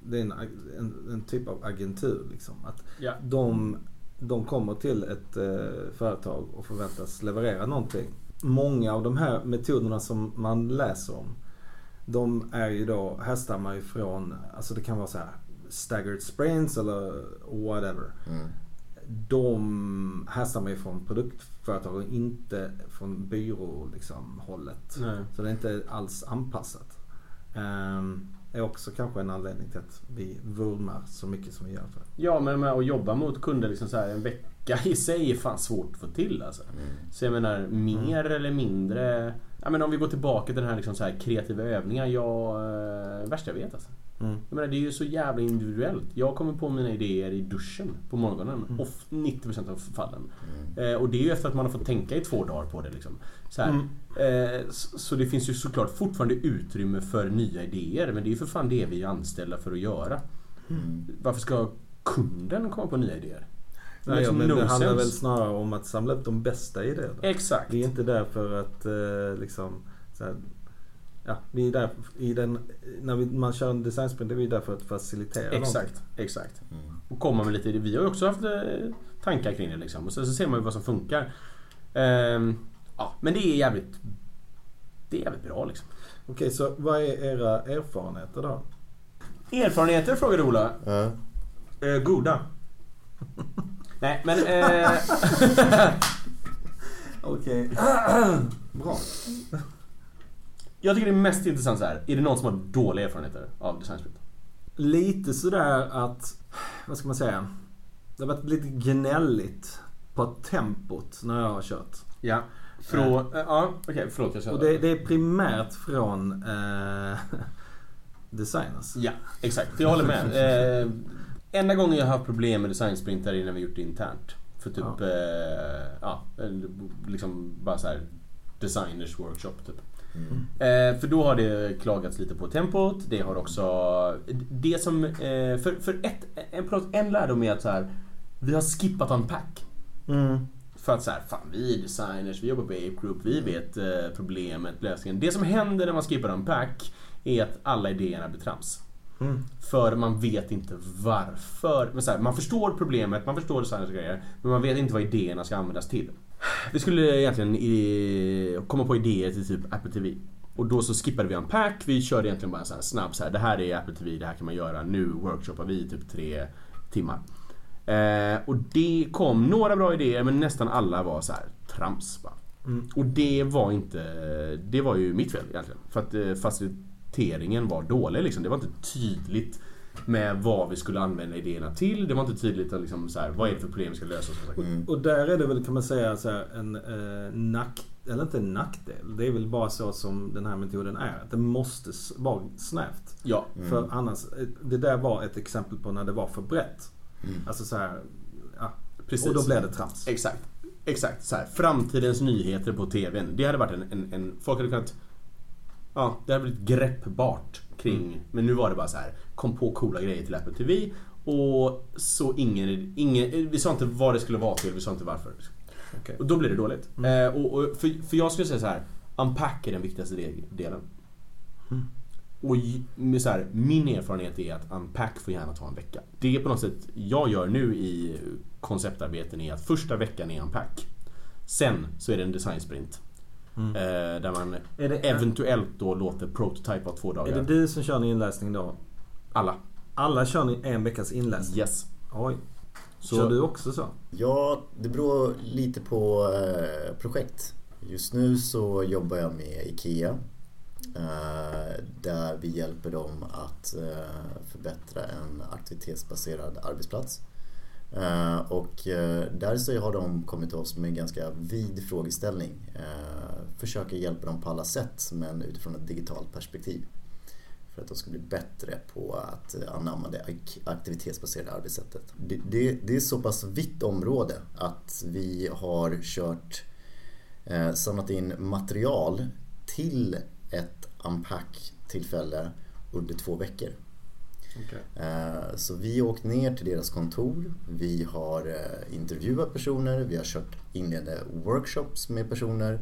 det är en, en, en typ av agentur liksom. Att Ja. de, de kommer till ett eh, företag och förväntas leverera någonting. Många av de här metoderna som man läser om de är ju då, härstammar ju från, alltså det kan vara så här staggered sprints eller whatever. Mm. De härstammar ju från produktföretag och inte från byrå liksom. Så det är inte alls anpassat. Um, är också kanske en anledning till att vi vurmar så mycket som vi gör för det. Ja, men med att jobba mot kunder liksom så här en vecka i sig är fan svårt att få till alltså. Så jag menar, mer eller mindre... Ja, men om vi går tillbaka till den här, liksom så här kreativa övningar. Jag... Eh, värsta jag vet alltså. Mm. Jag menar, det är ju så jävla individuellt. Jag kommer på mina idéer i duschen på morgonen. Mm. Off 90% av fallen. Eh, och det är ju efter att man har fått tänka i två dagar på det. Liksom. Så, här. Eh, så, så det finns ju såklart fortfarande utrymme för nya idéer. Men det är ju för fan det vi är anställda för att göra. Mm. Varför ska kunden komma på nya idéer? Det Nej, makes men no det handlar sense. väl snarare om att samla upp de bästa idéerna. Exakt. Vi är inte där för att eh, liksom så här, Ja, vi är där i den, när vi, man kör en designsprint är vi där för att facilitera någonting. Exakt, exakt. Mm. Och komma med lite, vi har ju också haft eh, tankar kring det liksom. Och så, så ser man ju vad som funkar. Ehm, ja, men det är jävligt... Det är jävligt bra liksom. Okej, så vad är era erfarenheter då? Erfarenheter frågade Ola. Ja. Eh, goda. [LAUGHS] Nej men... Eh, Okej. [CLEARS THROAT] Bra. Jag tycker det är mest intressant så här. Är det någon som har dåliga erfarenheter av designsprint? Lite sådär att, vad ska man säga? Det har varit lite gnälligt på tempot när jag har kört. Ja. Från... äh, ja, okej. förlåt jag sa Och det, det är primärt från eh, [LAUGHS] designers. Ja, exakt. Jag håller med. Eh, enda gången jag har haft problem med designsprintar är när vi gjort det internt. För typ, Ja. eh, ja, liksom bara så här designers workshop typ. Mm. Eh, för då har det klagats lite på tempot. Det har också... Det som... Eh, för för ett, en, en lärdom är att så här, vi har skippat unpack. Mm. För att så här, fan vi är designers, vi jobbar på Ape Group, vi vet eh, problemet, lösningen. Det som händer när man skippar unpack är att alla idéerna blir trams. Mm. För man vet inte varför. Men så här, man förstår problemet, man förstår designers grejer. Men man vet inte vad idéerna ska användas till. Vi skulle egentligen komma på idéer till typ Apple TV. Och då så skippade vi Unpack. Vi körde egentligen bara en sån här snabb så här. Det här är Apple TV, det här kan man göra. Nu workshoppar vi i typ tre timmar. Eh, och det kom några bra idéer men nästan alla var så här trams. Mm. Och det var inte... Det var ju mitt fel egentligen. För att eh, faciliteringen var dålig liksom. Det var inte tydligt med vad vi skulle använda idéerna till. Det var inte tydligt att liksom, så här, vad är det för problem vi ska lösa. och. Mm. Och där är det väl kan man säga så här, en eh, nack... Eller inte en nackdel. Det är väl bara så som den här metoden är. Att det måste vara snävt. Ja. Mm. För annars, eh, det där var ett exempel på när det var för brett. Mm. Alltså så här, ja. Precis. Och då blev det trams. Exakt. Exakt. Så här, framtidens nyheter på TVn. Det hade varit en, en, en... Folk hade kunnat... Ja, det hade blivit greppbart kring... Men nu var det bara så här. Kom på coola grejer till Apple TV. Och så ingen, ingen... Vi sa inte vad det skulle vara till, vi sa inte varför. Okej. Och då blir det dåligt. Eh, och, och, för, för jag skulle säga så här. Unpack är den viktigaste de- delen. Mm. Och med så här, min erfarenhet är att unpack får gärna ta en vecka. Det är på något sätt jag gör nu i konceptarbeten är att första veckan är unpack. Sen så är det en design sprint. Mm. Eh, där man Är, det, eventuellt då låter prototype ha två är dagar. det du som kör en inläsning då? Alla. Alla kör ni en veckas inläsning? Yes. Oj. Så- Kör du också så? Ja, det beror lite på eh, projekt. Just nu så jobbar jag med IKEA. Eh, där vi hjälper dem att eh, förbättra en aktivitetsbaserad arbetsplats. Eh, och eh, där så har de kommit till oss med en ganska vid frågeställning. Eh, försöker hjälpa dem på alla sätt men utifrån ett digitalt perspektiv. För att de ska bli bättre på att eh, anamma det ak- aktivitetsbaserade arbetssättet. Det, det, det är så pass vitt område att vi har kört eh, samlat in material till ett unpack-tillfälle under två veckor. Eh, Så vi har åkt ner till deras kontor, vi har eh, intervjuat personer, vi har kört inledande workshops med personer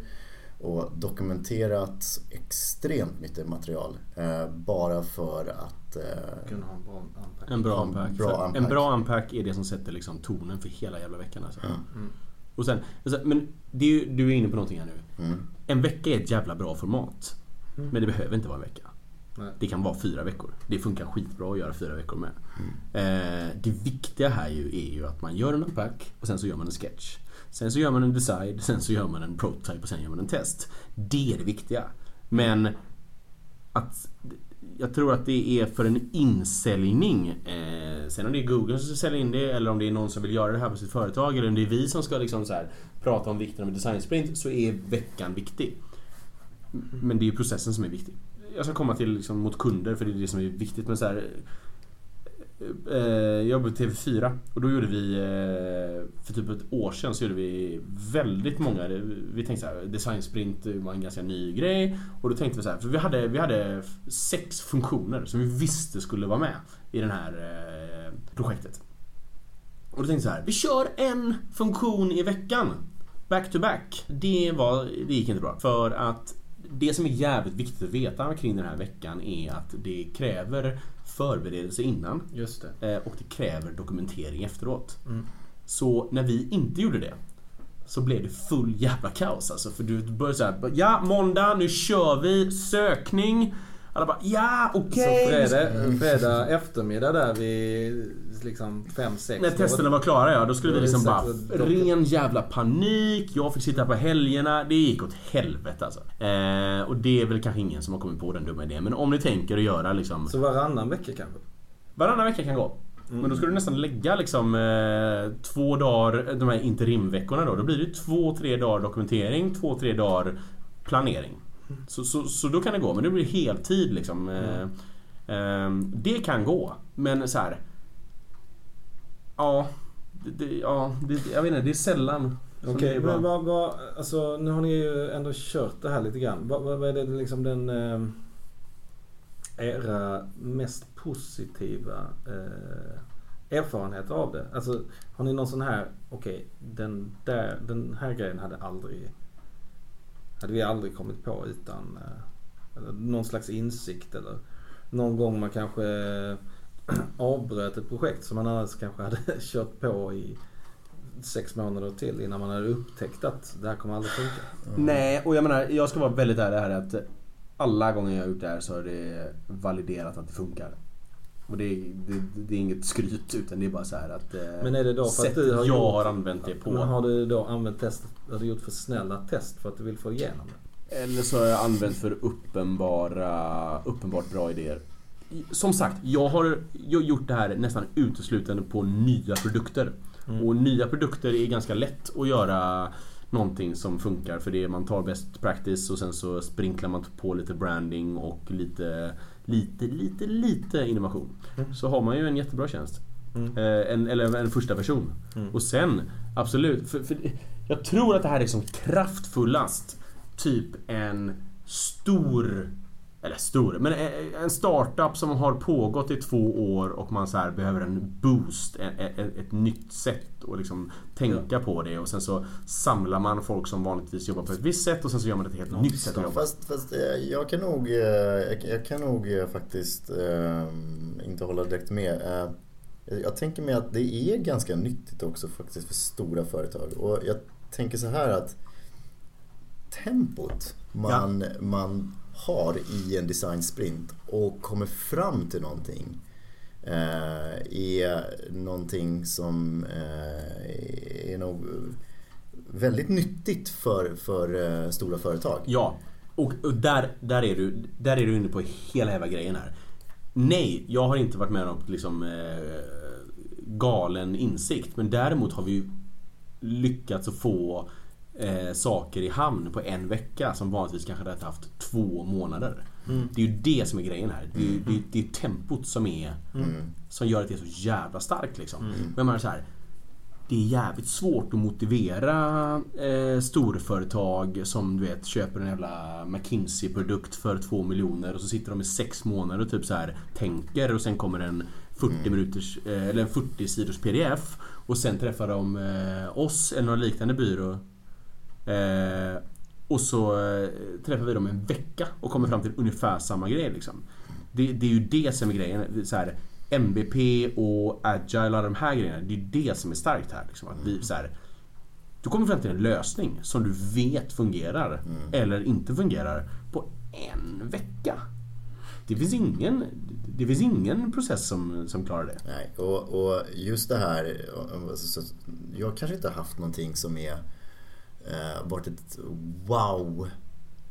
och dokumenterat extremt mycket material eh, bara för att eh, Kunna ha en bra unpack. En bra unpack. bra För unpack. En bra unpack är det som sätter liksom tonen för hela jävla veckan. Alltså. Mm. Och sen, alltså, men det är ju, du är inne på någonting här nu. mm, En vecka är ett jävla bra format. Mm. Men det behöver inte vara en vecka. Nej. Det kan vara fyra veckor. Det funkar skitbra att göra fyra veckor med. Mm. Eh, det viktiga här ju är ju att man gör en unpack och sen så gör man en sketch. Sen så gör man en decide, sen så gör man en prototype och sen gör man en test. Det är det viktiga. Men att jag tror att det är för en insäljning. Eh, sen om det är Google som ska sälja in det eller om det är någon som vill göra det här på sitt företag eller om det är vi som ska liksom så här, prata om vikten av en design sprint så är veckan viktig. Men det är ju processen som är viktig. Jag ska komma till liksom, mot kunder för det är det som är viktigt. Men så här, Eh, jag jobbade på TV4 och då gjorde vi eh, för typ ett år sedan så gjorde vi väldigt många Vi tänkte så här, design sprint var en ganska ny grej och då tänkte vi så här, för vi hade, vi hade sex funktioner som vi visste skulle vara med i det här eh, projektet. Och då tänkte vi så här, vi kör en funktion i veckan. Back to back. Det, var, det gick inte bra. För att det som är jävligt viktigt att veta kring den här veckan är att det kräver förberedelse innan. Just det. eh, Och det kräver dokumentering efteråt. Mm. Så när vi inte gjorde det så blev det full jävla kaos alltså. För du började såhär, ja måndag, nu kör vi, sökning. Alla bara, ja okej. Så fredag, fredag eftermiddag där vid liksom 5-6. När testerna var klara ja, då skulle vi liksom bara... Ren jävla panik. Jag fick sitta på helgerna. Det gick åt helvete alltså. Eh, och det är väl kanske ingen som har kommit på den dumma idén. Men om ni tänker att göra liksom... Så varannan vecka kanske? Varannan vecka kan gå. Men då ska du nästan lägga liksom eh, två dagar, de här interimveckorna då. Då blir det två, tre dagar dokumentering, två, tre dagar planering. Så, så, så då kan det gå, men det blir heltid liksom. Eh, eh, det kan gå, men så här. Ja, det, ja det, jag vet inte, det är sällan Okej, bra. men vad, vad, alltså nu har ni ju ändå kört det här lite grann. Vad, vad, vad är det liksom den eh, era mest positiva eh, erfarenheter av det? Alltså har ni någon sån här, okej den, där, den här grejen hade aldrig hade vi aldrig kommit på utan eh, eller någon slags insikt eller någon gång man kanske eh, [CLEARS THROAT] avbröt ett projekt som man annars kanske hade [LAUGHS] kört på i sex månader till innan man hade upptäckt att det här kommer aldrig funka. Nej, och jag menar, jag ska vara väldigt ärlig här att alla gånger jag har gjort det här så har det validerat att det funkar. Och det, är- det, det är inget skryt utan det är bara så här att... eh, Men är det då för att du har jag gjort- har använt det på. Men har du då använt test, har du gjort för snälla test för att du vill få igenom det? Eller så har jag använt för uppenbara, uppenbart bra idéer. Som sagt, jag har gjort det här nästan uteslutande på nya produkter. Och nya produkter är ganska lätt att göra någonting som funkar för det är man tar best practice och sen så sprinklar man på lite branding och lite, lite, lite, lite innovation. Så har man ju en jättebra tjänst. Mm. Eh, en, eller en första person. Och sen, absolut. För, för jag tror att det här är som kraftfullast typ en stor eller stor, men en startup som har pågått i två år och man så här behöver en boost, ett, ett, ett nytt sätt att liksom tänka på det och sen så samlar man folk som vanligtvis jobbar på ett visst sätt och sen så gör man ett helt nytt sätt att jobba. Fast, fast eh, jag kan nog, eh, jag, jag kan nog eh, faktiskt eh, inte hålla direkt med. Eh, jag- tänker mig att det är ganska nyttigt också faktiskt för stora företag. Och jag tänker så här att tempot man, man har i en design sprint och kommer fram till någonting eh, är någonting som eh, är nog väldigt nyttigt för, för eh, stora företag. Ja, och, och där, där, är du, där är du inne på hela jävla grejen här. Nej, jag har inte varit med om liksom, eh, galen insikt. Men däremot har vi lyckats att få eh, saker i hamn på en vecka som vanligtvis kanske hade haft två månader. Det är ju det som är grejen här. Det är, ju- det är, det är tempot som är som gör att det är så jävla starkt liksom. Men jag menar så här, det är jävligt svårt att motivera eh, storföretag som du vet köper en jävla McKinsey-produkt för två miljoner och så sitter de i sex månader och typ så här tänker och sen kommer en 40 minuters eh, eller en 40 sidors pdf och sen träffar de eh, oss eller någon liknande byrå eh, och så eh, träffar vi dem en vecka och kommer fram till ungefär samma grej liksom. Det, det är ju det som är grejen. Så här, MBP och Agile och de här grejerna. Det är det som är starkt här. Liksom, att vi, så här, du kommer fram till en lösning som du vet fungerar eller inte fungerar på en vecka. Det finns ingen, det finns ingen process som, som klarar det. Nej, och, och just det här. Jag kanske inte har haft någonting som är Eh, varit ett wow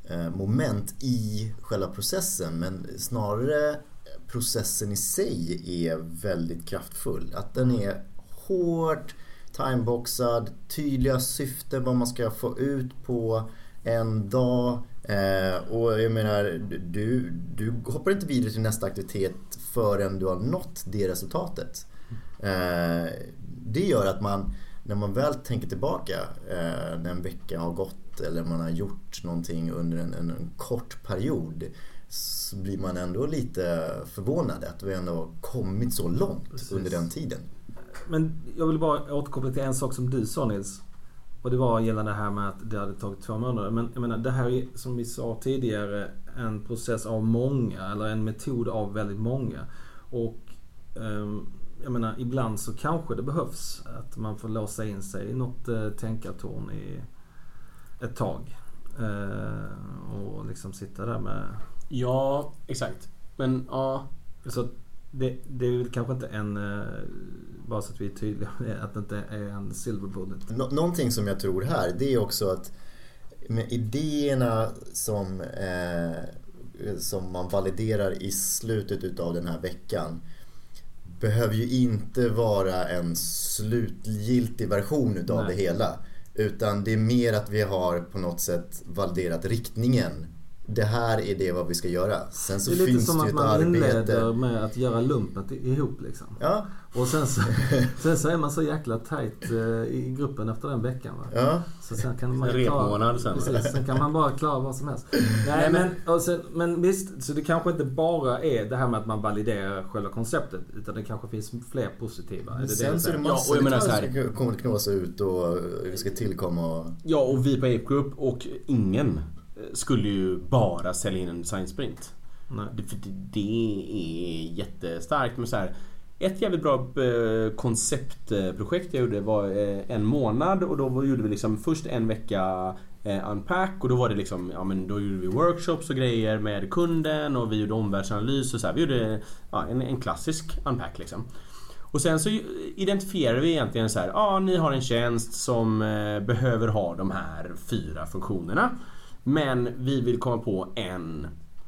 eh, moment i själva processen. Men snarare processen i sig är väldigt kraftfull. Att den är hårt timeboxad, tydliga syften vad man ska få ut på en dag. Eh, och jag menar, du, du hoppar inte vidare till nästa aktivitet förrän du har nått det resultatet. Eh, det gör att man, när man väl tänker tillbaka eh, när en vecka har gått eller man har gjort någonting under en, en, en kort period så blir man ändå lite förvånad att vi ändå har kommit så långt Precis. under den tiden. Men jag vill bara återkoppla till en sak som du sa Nils. Och det var gällande det här med att det hade tagit två månader. Men jag menar det här är som vi sa tidigare en process av många. Eller en metod av väldigt många. Och ehm, jag menar ibland så kanske det behövs att man får låsa in sig i något eh, tänkartorn i ett tag. Eh, och liksom sitta där med... Ja, exakt. Men ja, Så det, det är väl kanske inte en... eh, bara så att vi är tydliga att det inte är en silver bullet. Nå- någonting som jag tror här det är också att med idéerna som, eh, som man validerar i slutet utav den här veckan behöver ju inte vara en slutgiltig version utav Nej. det hela. Utan det är mer att vi har på något sätt validerat riktningen. Det här är det vad vi ska göra. Sen så Det är lite finns som det att man arbete. inleder med att göra lumpet ihop liksom. Ja, Och sen så, [LAUGHS] sen så är man så jäkla tight eh, i gruppen efter den veckan va. ja. Så sen kan man repmånad sen. Precis, sen kan man bara klara vad som helst. Nej men, och sen, men visst, så det kanske inte bara är det här med att man validerar själva konceptet. Utan det kanske finns fler positiva. Är det det Sen du så är det säger? Ja, massa och jag menar detaljer så här- som kommer att knåsa ut och vi ska tillkomma och... Ja, och vi på Ape Group och ingen skulle ju bara sälja in en designsprint. Nej. Det, för det, är jättestarkt med så här. Ett jävligt bra eh, konceptprojekt jag gjorde var eh, en månad och då gjorde vi liksom först en vecka eh, unpack och då var det liksom, ja men då gjorde vi workshops och grejer med kunden och vi gjorde omvärldsanalys och så här. Vi gjorde ja, en, en klassisk unpack liksom. Och sen så identifierar vi egentligen så här, ja ni har en tjänst som eh, behöver ha de här fyra funktionerna. Men vi vill komma på en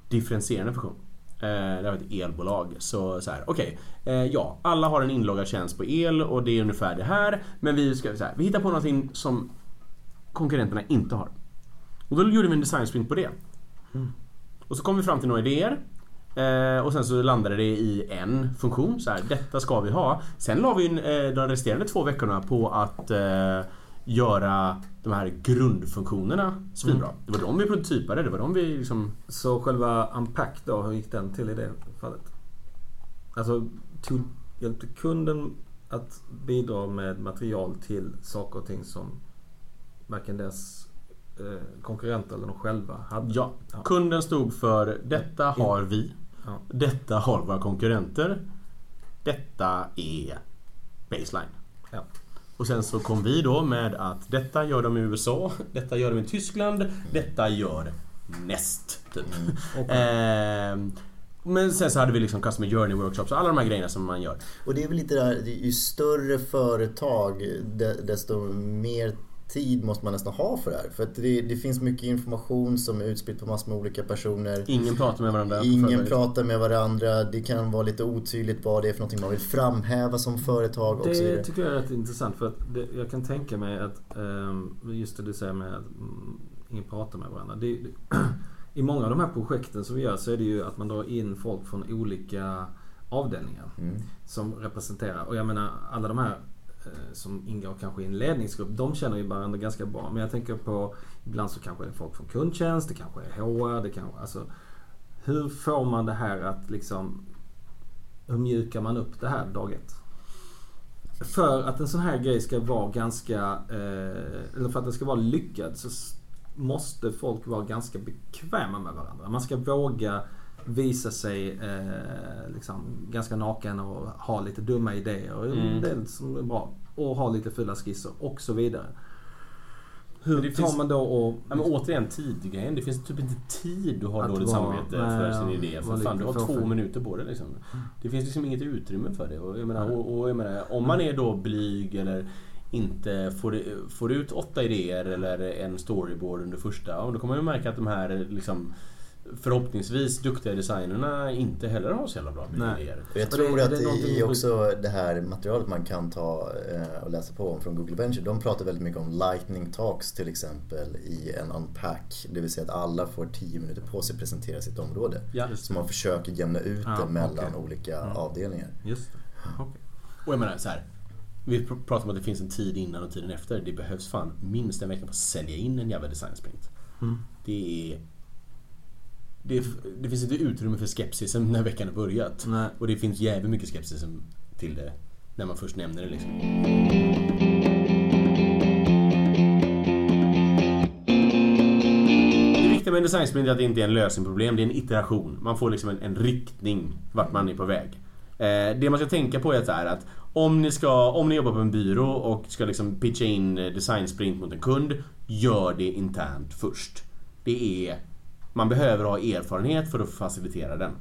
differentierande funktion. Eh, det var ett elbolag. Så, så här, okej. eh, ja, alla har en inloggad tjänst på el och det är ungefär det här. Men vi ska så här, vi hittar på någonting som konkurrenterna inte har. Och då gjorde vi en design sprint på det. Och så kom vi fram till några idéer. Eh, och sen så landade det i en funktion. Så här, detta ska vi ha. Sen la vi in, eh, de resterande två veckorna på att göra de här grundfunktionerna svinbra. Det var de vi prototypade. Det var de vi liksom... Så själva Unpack då, hur gick den till i det fallet? Alltså, tog, hjälpte kunden att bidra med material till saker och ting som varken deras eh, konkurrenter eller de själva hade? Ja, Ja. kunden stod för detta har vi. Ja. Detta har våra konkurrenter. Detta är baseline. Ja. Och sen så kom vi då med att detta gör de i USA, detta gör de i Tyskland, detta gör näst. Typ. Ehm, men sen så hade vi liksom Customer Journey Workshops och alla de här grejerna som man gör. Och det är väl lite där, ju större företag de- desto mer tid måste man nästan ha för det här. För att det, det finns mycket information som är utspridd på massor med olika personer. Ingen pratar med varandra. Ingen pratar med varandra. Det kan vara lite otydligt vad det är för någonting man vill framhäva som företag och så Det vidare. tycker jag är rätt intressant för att det, jag kan tänka mig att ehm, just det du säger med att mm, ingen pratar med varandra. Det, det, [CLEARS THROAT] I många av de här projekten som vi gör så är det ju att man drar in folk från olika avdelningar Mm. som representerar. Och jag menar alla de här Eh, som ingår kanske i en ledningsgrupp, de känner ju varandra ganska bra. Men jag tänker på, ibland så kanske det är folk från kundtjänst, det kanske är HR, det kanske, alltså hur får man det här att liksom, hur mjukar man upp det här dag ett? För att en sån här grej ska vara ganska, eh, eller för att den ska vara lyckad så måste folk vara ganska bekväma med varandra. Man ska våga visa sig eh, liksom ganska naken och ha lite dumma idéer. Och Mm. Del som är bra. Och ha lite fula skisser och så vidare. Hur det tar finns- man då och... Ja, men återigen tidgrejen. Det finns typ inte tid att ha Att dåligt vara- samvete nej, för sin idé. För fan, du har två fåfäng. minuter på det liksom. Det finns liksom inget utrymme för det. Och menar, och, och menar, om man är då blyg eller inte får, får ut åtta idéer eller en storyboard under första. Då kommer man ju märka att de här liksom förhoppningsvis duktiga designerna inte heller har så jävla bra mycket Nej. idéer. Jag det- tror är att det vi- också det här materialet man kan ta eh, och läsa på om från Google Venture. De pratar väldigt mycket om lightning talks till exempel i en unpack. Det vill säga att alla får 10 minuter på sig att presentera sitt område. Ja. Så man försöker jämna ut Ja, det mellan okej. olika Mm. avdelningar. Just det. Okej. Och jag menar så här. Vi pr- pratar om att det finns en tid innan och tiden efter. Det behövs fan minst en vecka för att sälja in en jävla design sprint. Mm. Det är... Det, det finns inte utrymme för skepsisen när veckan har börjat. Nej. Och det finns jävligt mycket skepsis till det när man först nämner det liksom. Det viktiga med en design sprint är att det inte är en lösning på problem, det är en iteration. Man får liksom en, en riktning vart man är på väg. Eh, det man ska tänka på är att, här, att om, ni ska, om ni jobbar på en byrå och ska liksom pitcha in eh, design sprint mot en kund, gör det internt först. Det är, man behöver ha erfarenhet för att facilitera den.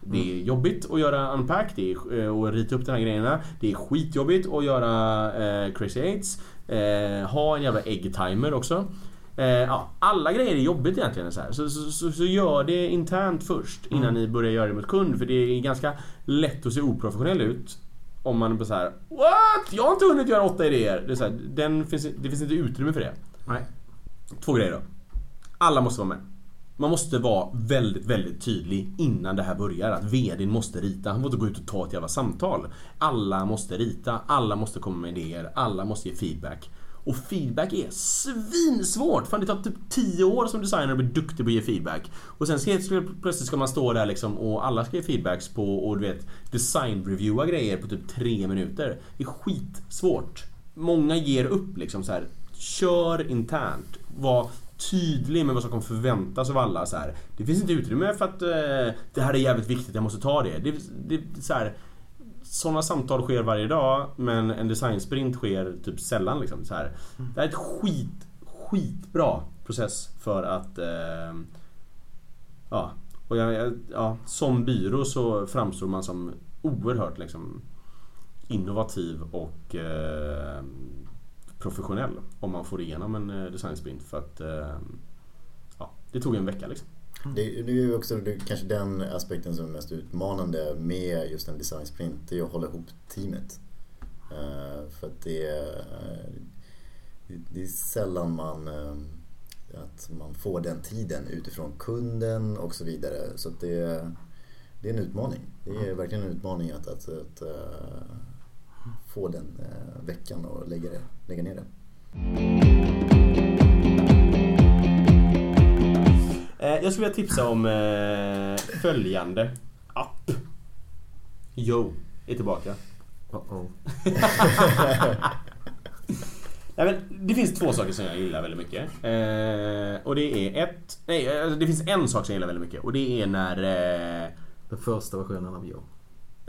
Det är jobbigt att göra unpack det är, eh, och rita upp de här grejerna. Det är skitjobbigt att göra eh, crazy eights. Eh, ha en jävla egg-timer också. Eh, ja, alla grejer är jobbigt egentligen. Så, här. Så, så, så, gör det internt först innan ni börjar göra det mot kund. För det är ganska lätt att se oprofessionell ut om man är så här What? Jag har inte hunnit göra åtta idéer. Det, är så här, den finns, det finns inte utrymme för det. Nej. Två grejer då. Alla måste vara med. Man måste vara väldigt, väldigt tydlig innan det här börjar. Att VDn måste rita. Han får inte gå ut och ta ett jävla samtal. Alla måste rita. Alla måste komma med idéer. Alla måste ge feedback. Och feedback är svinsvårt! Fan det tar typ 10 år som designer att bli duktig på att ge feedback. Och sen ska, plötsligt ska man stå där liksom och alla ska ge feedbacks på och du vet design-reviewa grejer på typ 3 minuter. Det är skitsvårt. Många ger upp liksom så här. Kör internt. Var tydlig med vad som kommer förväntas av alla. Så här. Det finns inte utrymme för att eh, det här är jävligt viktigt, jag måste ta det. det, det, så här, sådana samtal sker varje dag men en designsprint sker typ sällan. Liksom, så här. Det här är ett skit, skitbra process för att eh, Ja, och jag, ja, som byrå så framstår man som oerhört liksom, innovativ och eh, professionell om man får igenom en eh, designsprint för att eh, ja, det tog en vecka liksom. Det, det är ju också det, kanske den aspekten som är mest utmanande med just en designsprint. Det är att hålla ihop teamet. Uh, för att det är, det är sällan man, uh, att man får den tiden utifrån kunden och så vidare. Så att det, det är en utmaning. Det är verkligen en utmaning att, att, att få den veckan och lägga, det, lägga ner det. Eh, jag skulle vilja tipsa om eh, följande app. Yo är tillbaka. [LAUGHS] Nej, men det finns två saker som jag gillar väldigt mycket. Eh, och det är ett... Nej, det finns en sak som jag gillar väldigt mycket och det är när... Eh, Den första versionen av Yo.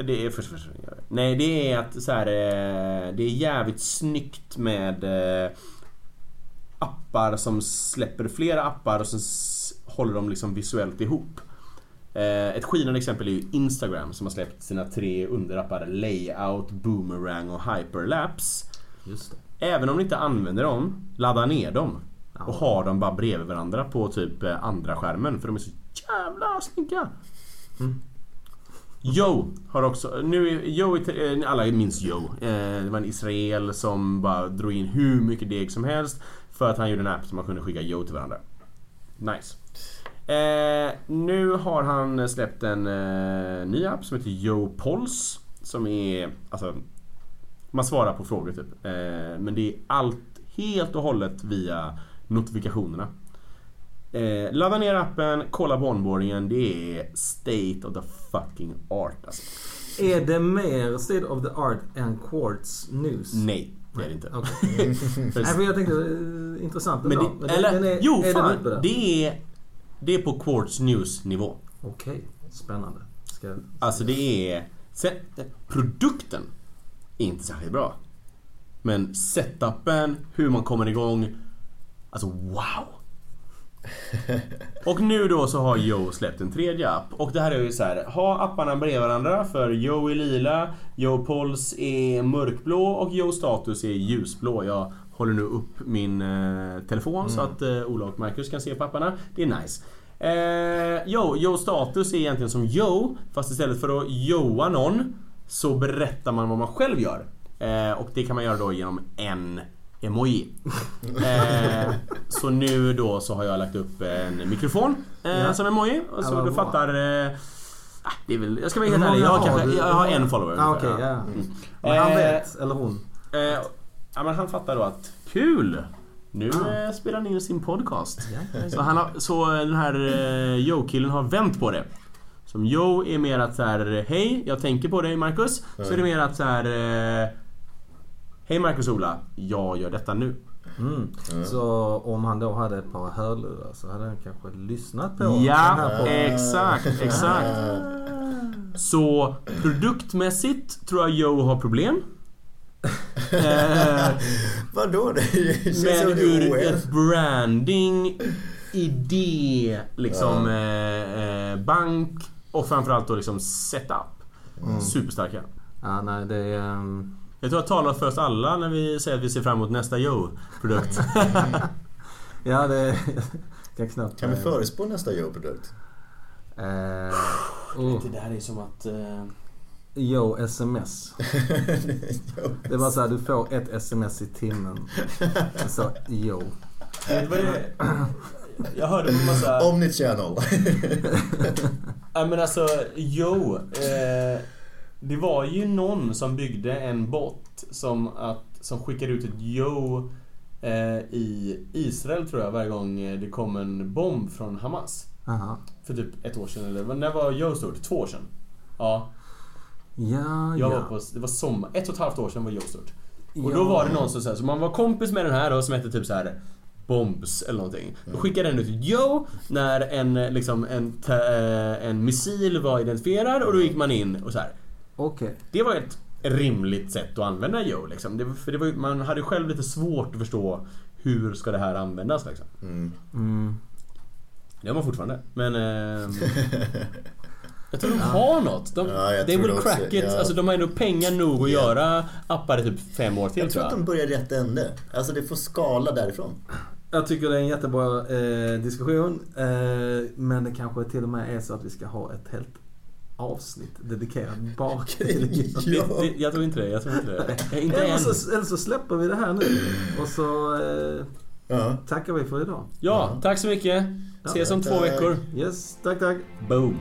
Det är första första Nej, det är att så här, eh, Det är jävligt snyggt med eh, appar som släpper flera appar och sen håller de liksom visuellt ihop. Eh, ett skinande exempel är ju Instagram som har släppt sina tre underappar Layout, Boomerang och Hyperlapse. Just det. Även om ni inte använder dem, ladda ner dem. Och ha dem bara bredvid varandra på typ andra skärmen för de är så jävla snygga. Mm. Joe har också, nu är Joe, eh, alla minns Joe. Eh, det var en Israel som bara drog in hur mycket deg som helst för att han gjorde en app som man kunde skicka Joe till varandra. Nice. Eh, nu har han släppt en eh, ny app som heter Joe Pulse. Som är, alltså man svarar på frågor typ. Eh, men det är allt helt och hållet via notifikationerna. Eh, ladda ner appen, kolla på onboardingen. Det är state of the fucking art alltså. Är det mer State of the Art än Quartz News? Nej, det är det inte. För- [LAUGHS] Nej, för jag tänkte, eh, intressant men det, den- eller, den är, jo är fan. där? Det är, det är på Quartz News nivå. Okej, spännande. Ska... Alltså det är... Sen, produkten är inte särskilt bra. Men setupen, hur man kommer igång. Alltså wow! [LAUGHS] Och nu då så har Joe släppt en tredje app. Och det här är ju så här, ha apparna bredvid varandra för Joe är lila, Joe Puls är mörkblå och Joe Status är ljusblå. Jag håller nu upp min eh, telefon så att eh, Ola och Marcus kan se på apparna. Det är nice. Eh, Joe, Joe Status är egentligen som Joe fast istället för att Joa någon så berättar man vad man själv gör. Eh, och det kan man göra då genom en emoji. [LAUGHS] Eh, så nu då så har jag lagt upp en mikrofon eh, Ja. som emoji. Och så bra. fattar... Eh, ah, det är väl, jag ska vara helt ärlig, jag har, kanske, du? jag har en follower. Ah. Okej, ja. Mm. Men han Eh, vet, eller hon. Eh, ja, men han fattar då att kul! Nu Ah. spelar han in sin podcast. Ja, Så, han har, så den här Joe-killen har vänt på det. Som Joe är mer att så här: Hej, jag tänker på dig Marcus. Så är det mer att så här. Hej Marcus Ola, jag gör detta nu. Mm. Så om han då hade ett par hörlurar så hade han kanske lyssnat på den Ja, här podden. exakt, exakt. [LAUGHS] Så produktmässigt tror jag Joe har problem. [LAUGHS] Eh, Vadå? Det Men ur ett branding, idé, liksom eh, eh, bank och framförallt då liksom setup. Superstarka. Ja, nej, det är... ehm, Jag tror jag talar för oss alla när vi säger att vi ser fram emot nästa Joe-produkt. [LAUGHS] Ja, det... [LAUGHS] kan knappt... Kan vi förespå nästa Joe-produkt? Eh, oh. Det där är som att... Eh, Yo sms. [LAUGHS] Det var så här, du får ett sms i timmen. Så yo. Jag hörde på massa... Omnichannel. Ja men alltså, jo. Eh, det var ju någon som byggde en bot som, att, som skickade ut ett yo eh, i Israel tror jag varje gång det kom en bomb från Hamas. Aha. För typ ett år sedan eller när var yo stort? Två år sedan? Ja, Ja, jag var ja. på, det var sommar, ett och ett halvt år sedan var yo stort. Och Ja. då var det någon som sa, så man var kompis med den här då som hette typ så här Bombs eller någonting. Då skickade den ut ett yo när en, liksom, en, eh, en missil var identifierad och då gick man in och så här. Okej. Det var ett rimligt sätt att använda yo liksom. Det, för det var, man hade själv lite svårt att förstå hur ska det här användas liksom. Mm. Mm. Det har man fortfarande. Men... ehm, [LAUGHS] jag tror de har något. De, Ja, they will också, crack it. ja. Alltså de har ändå pengar nog att Ja. göra appar i typ fem år till Jag tror tror att de börjar rätt ände. Alltså det får skala därifrån. Jag tycker det är en jättebra eh, diskussion. Eh, men det kanske till och med är så att vi ska ha ett helt avsnitt dedikerat bara [LAUGHS] till Ja. Det, jag tror inte det. Jag tror inte det. Jag, inte eller, så, eller så släpper vi det här nu. Och så eh, Ja. tackar vi för idag. Ja, tack så mycket. Ses om två veckor. Yes, tack tack. Boom.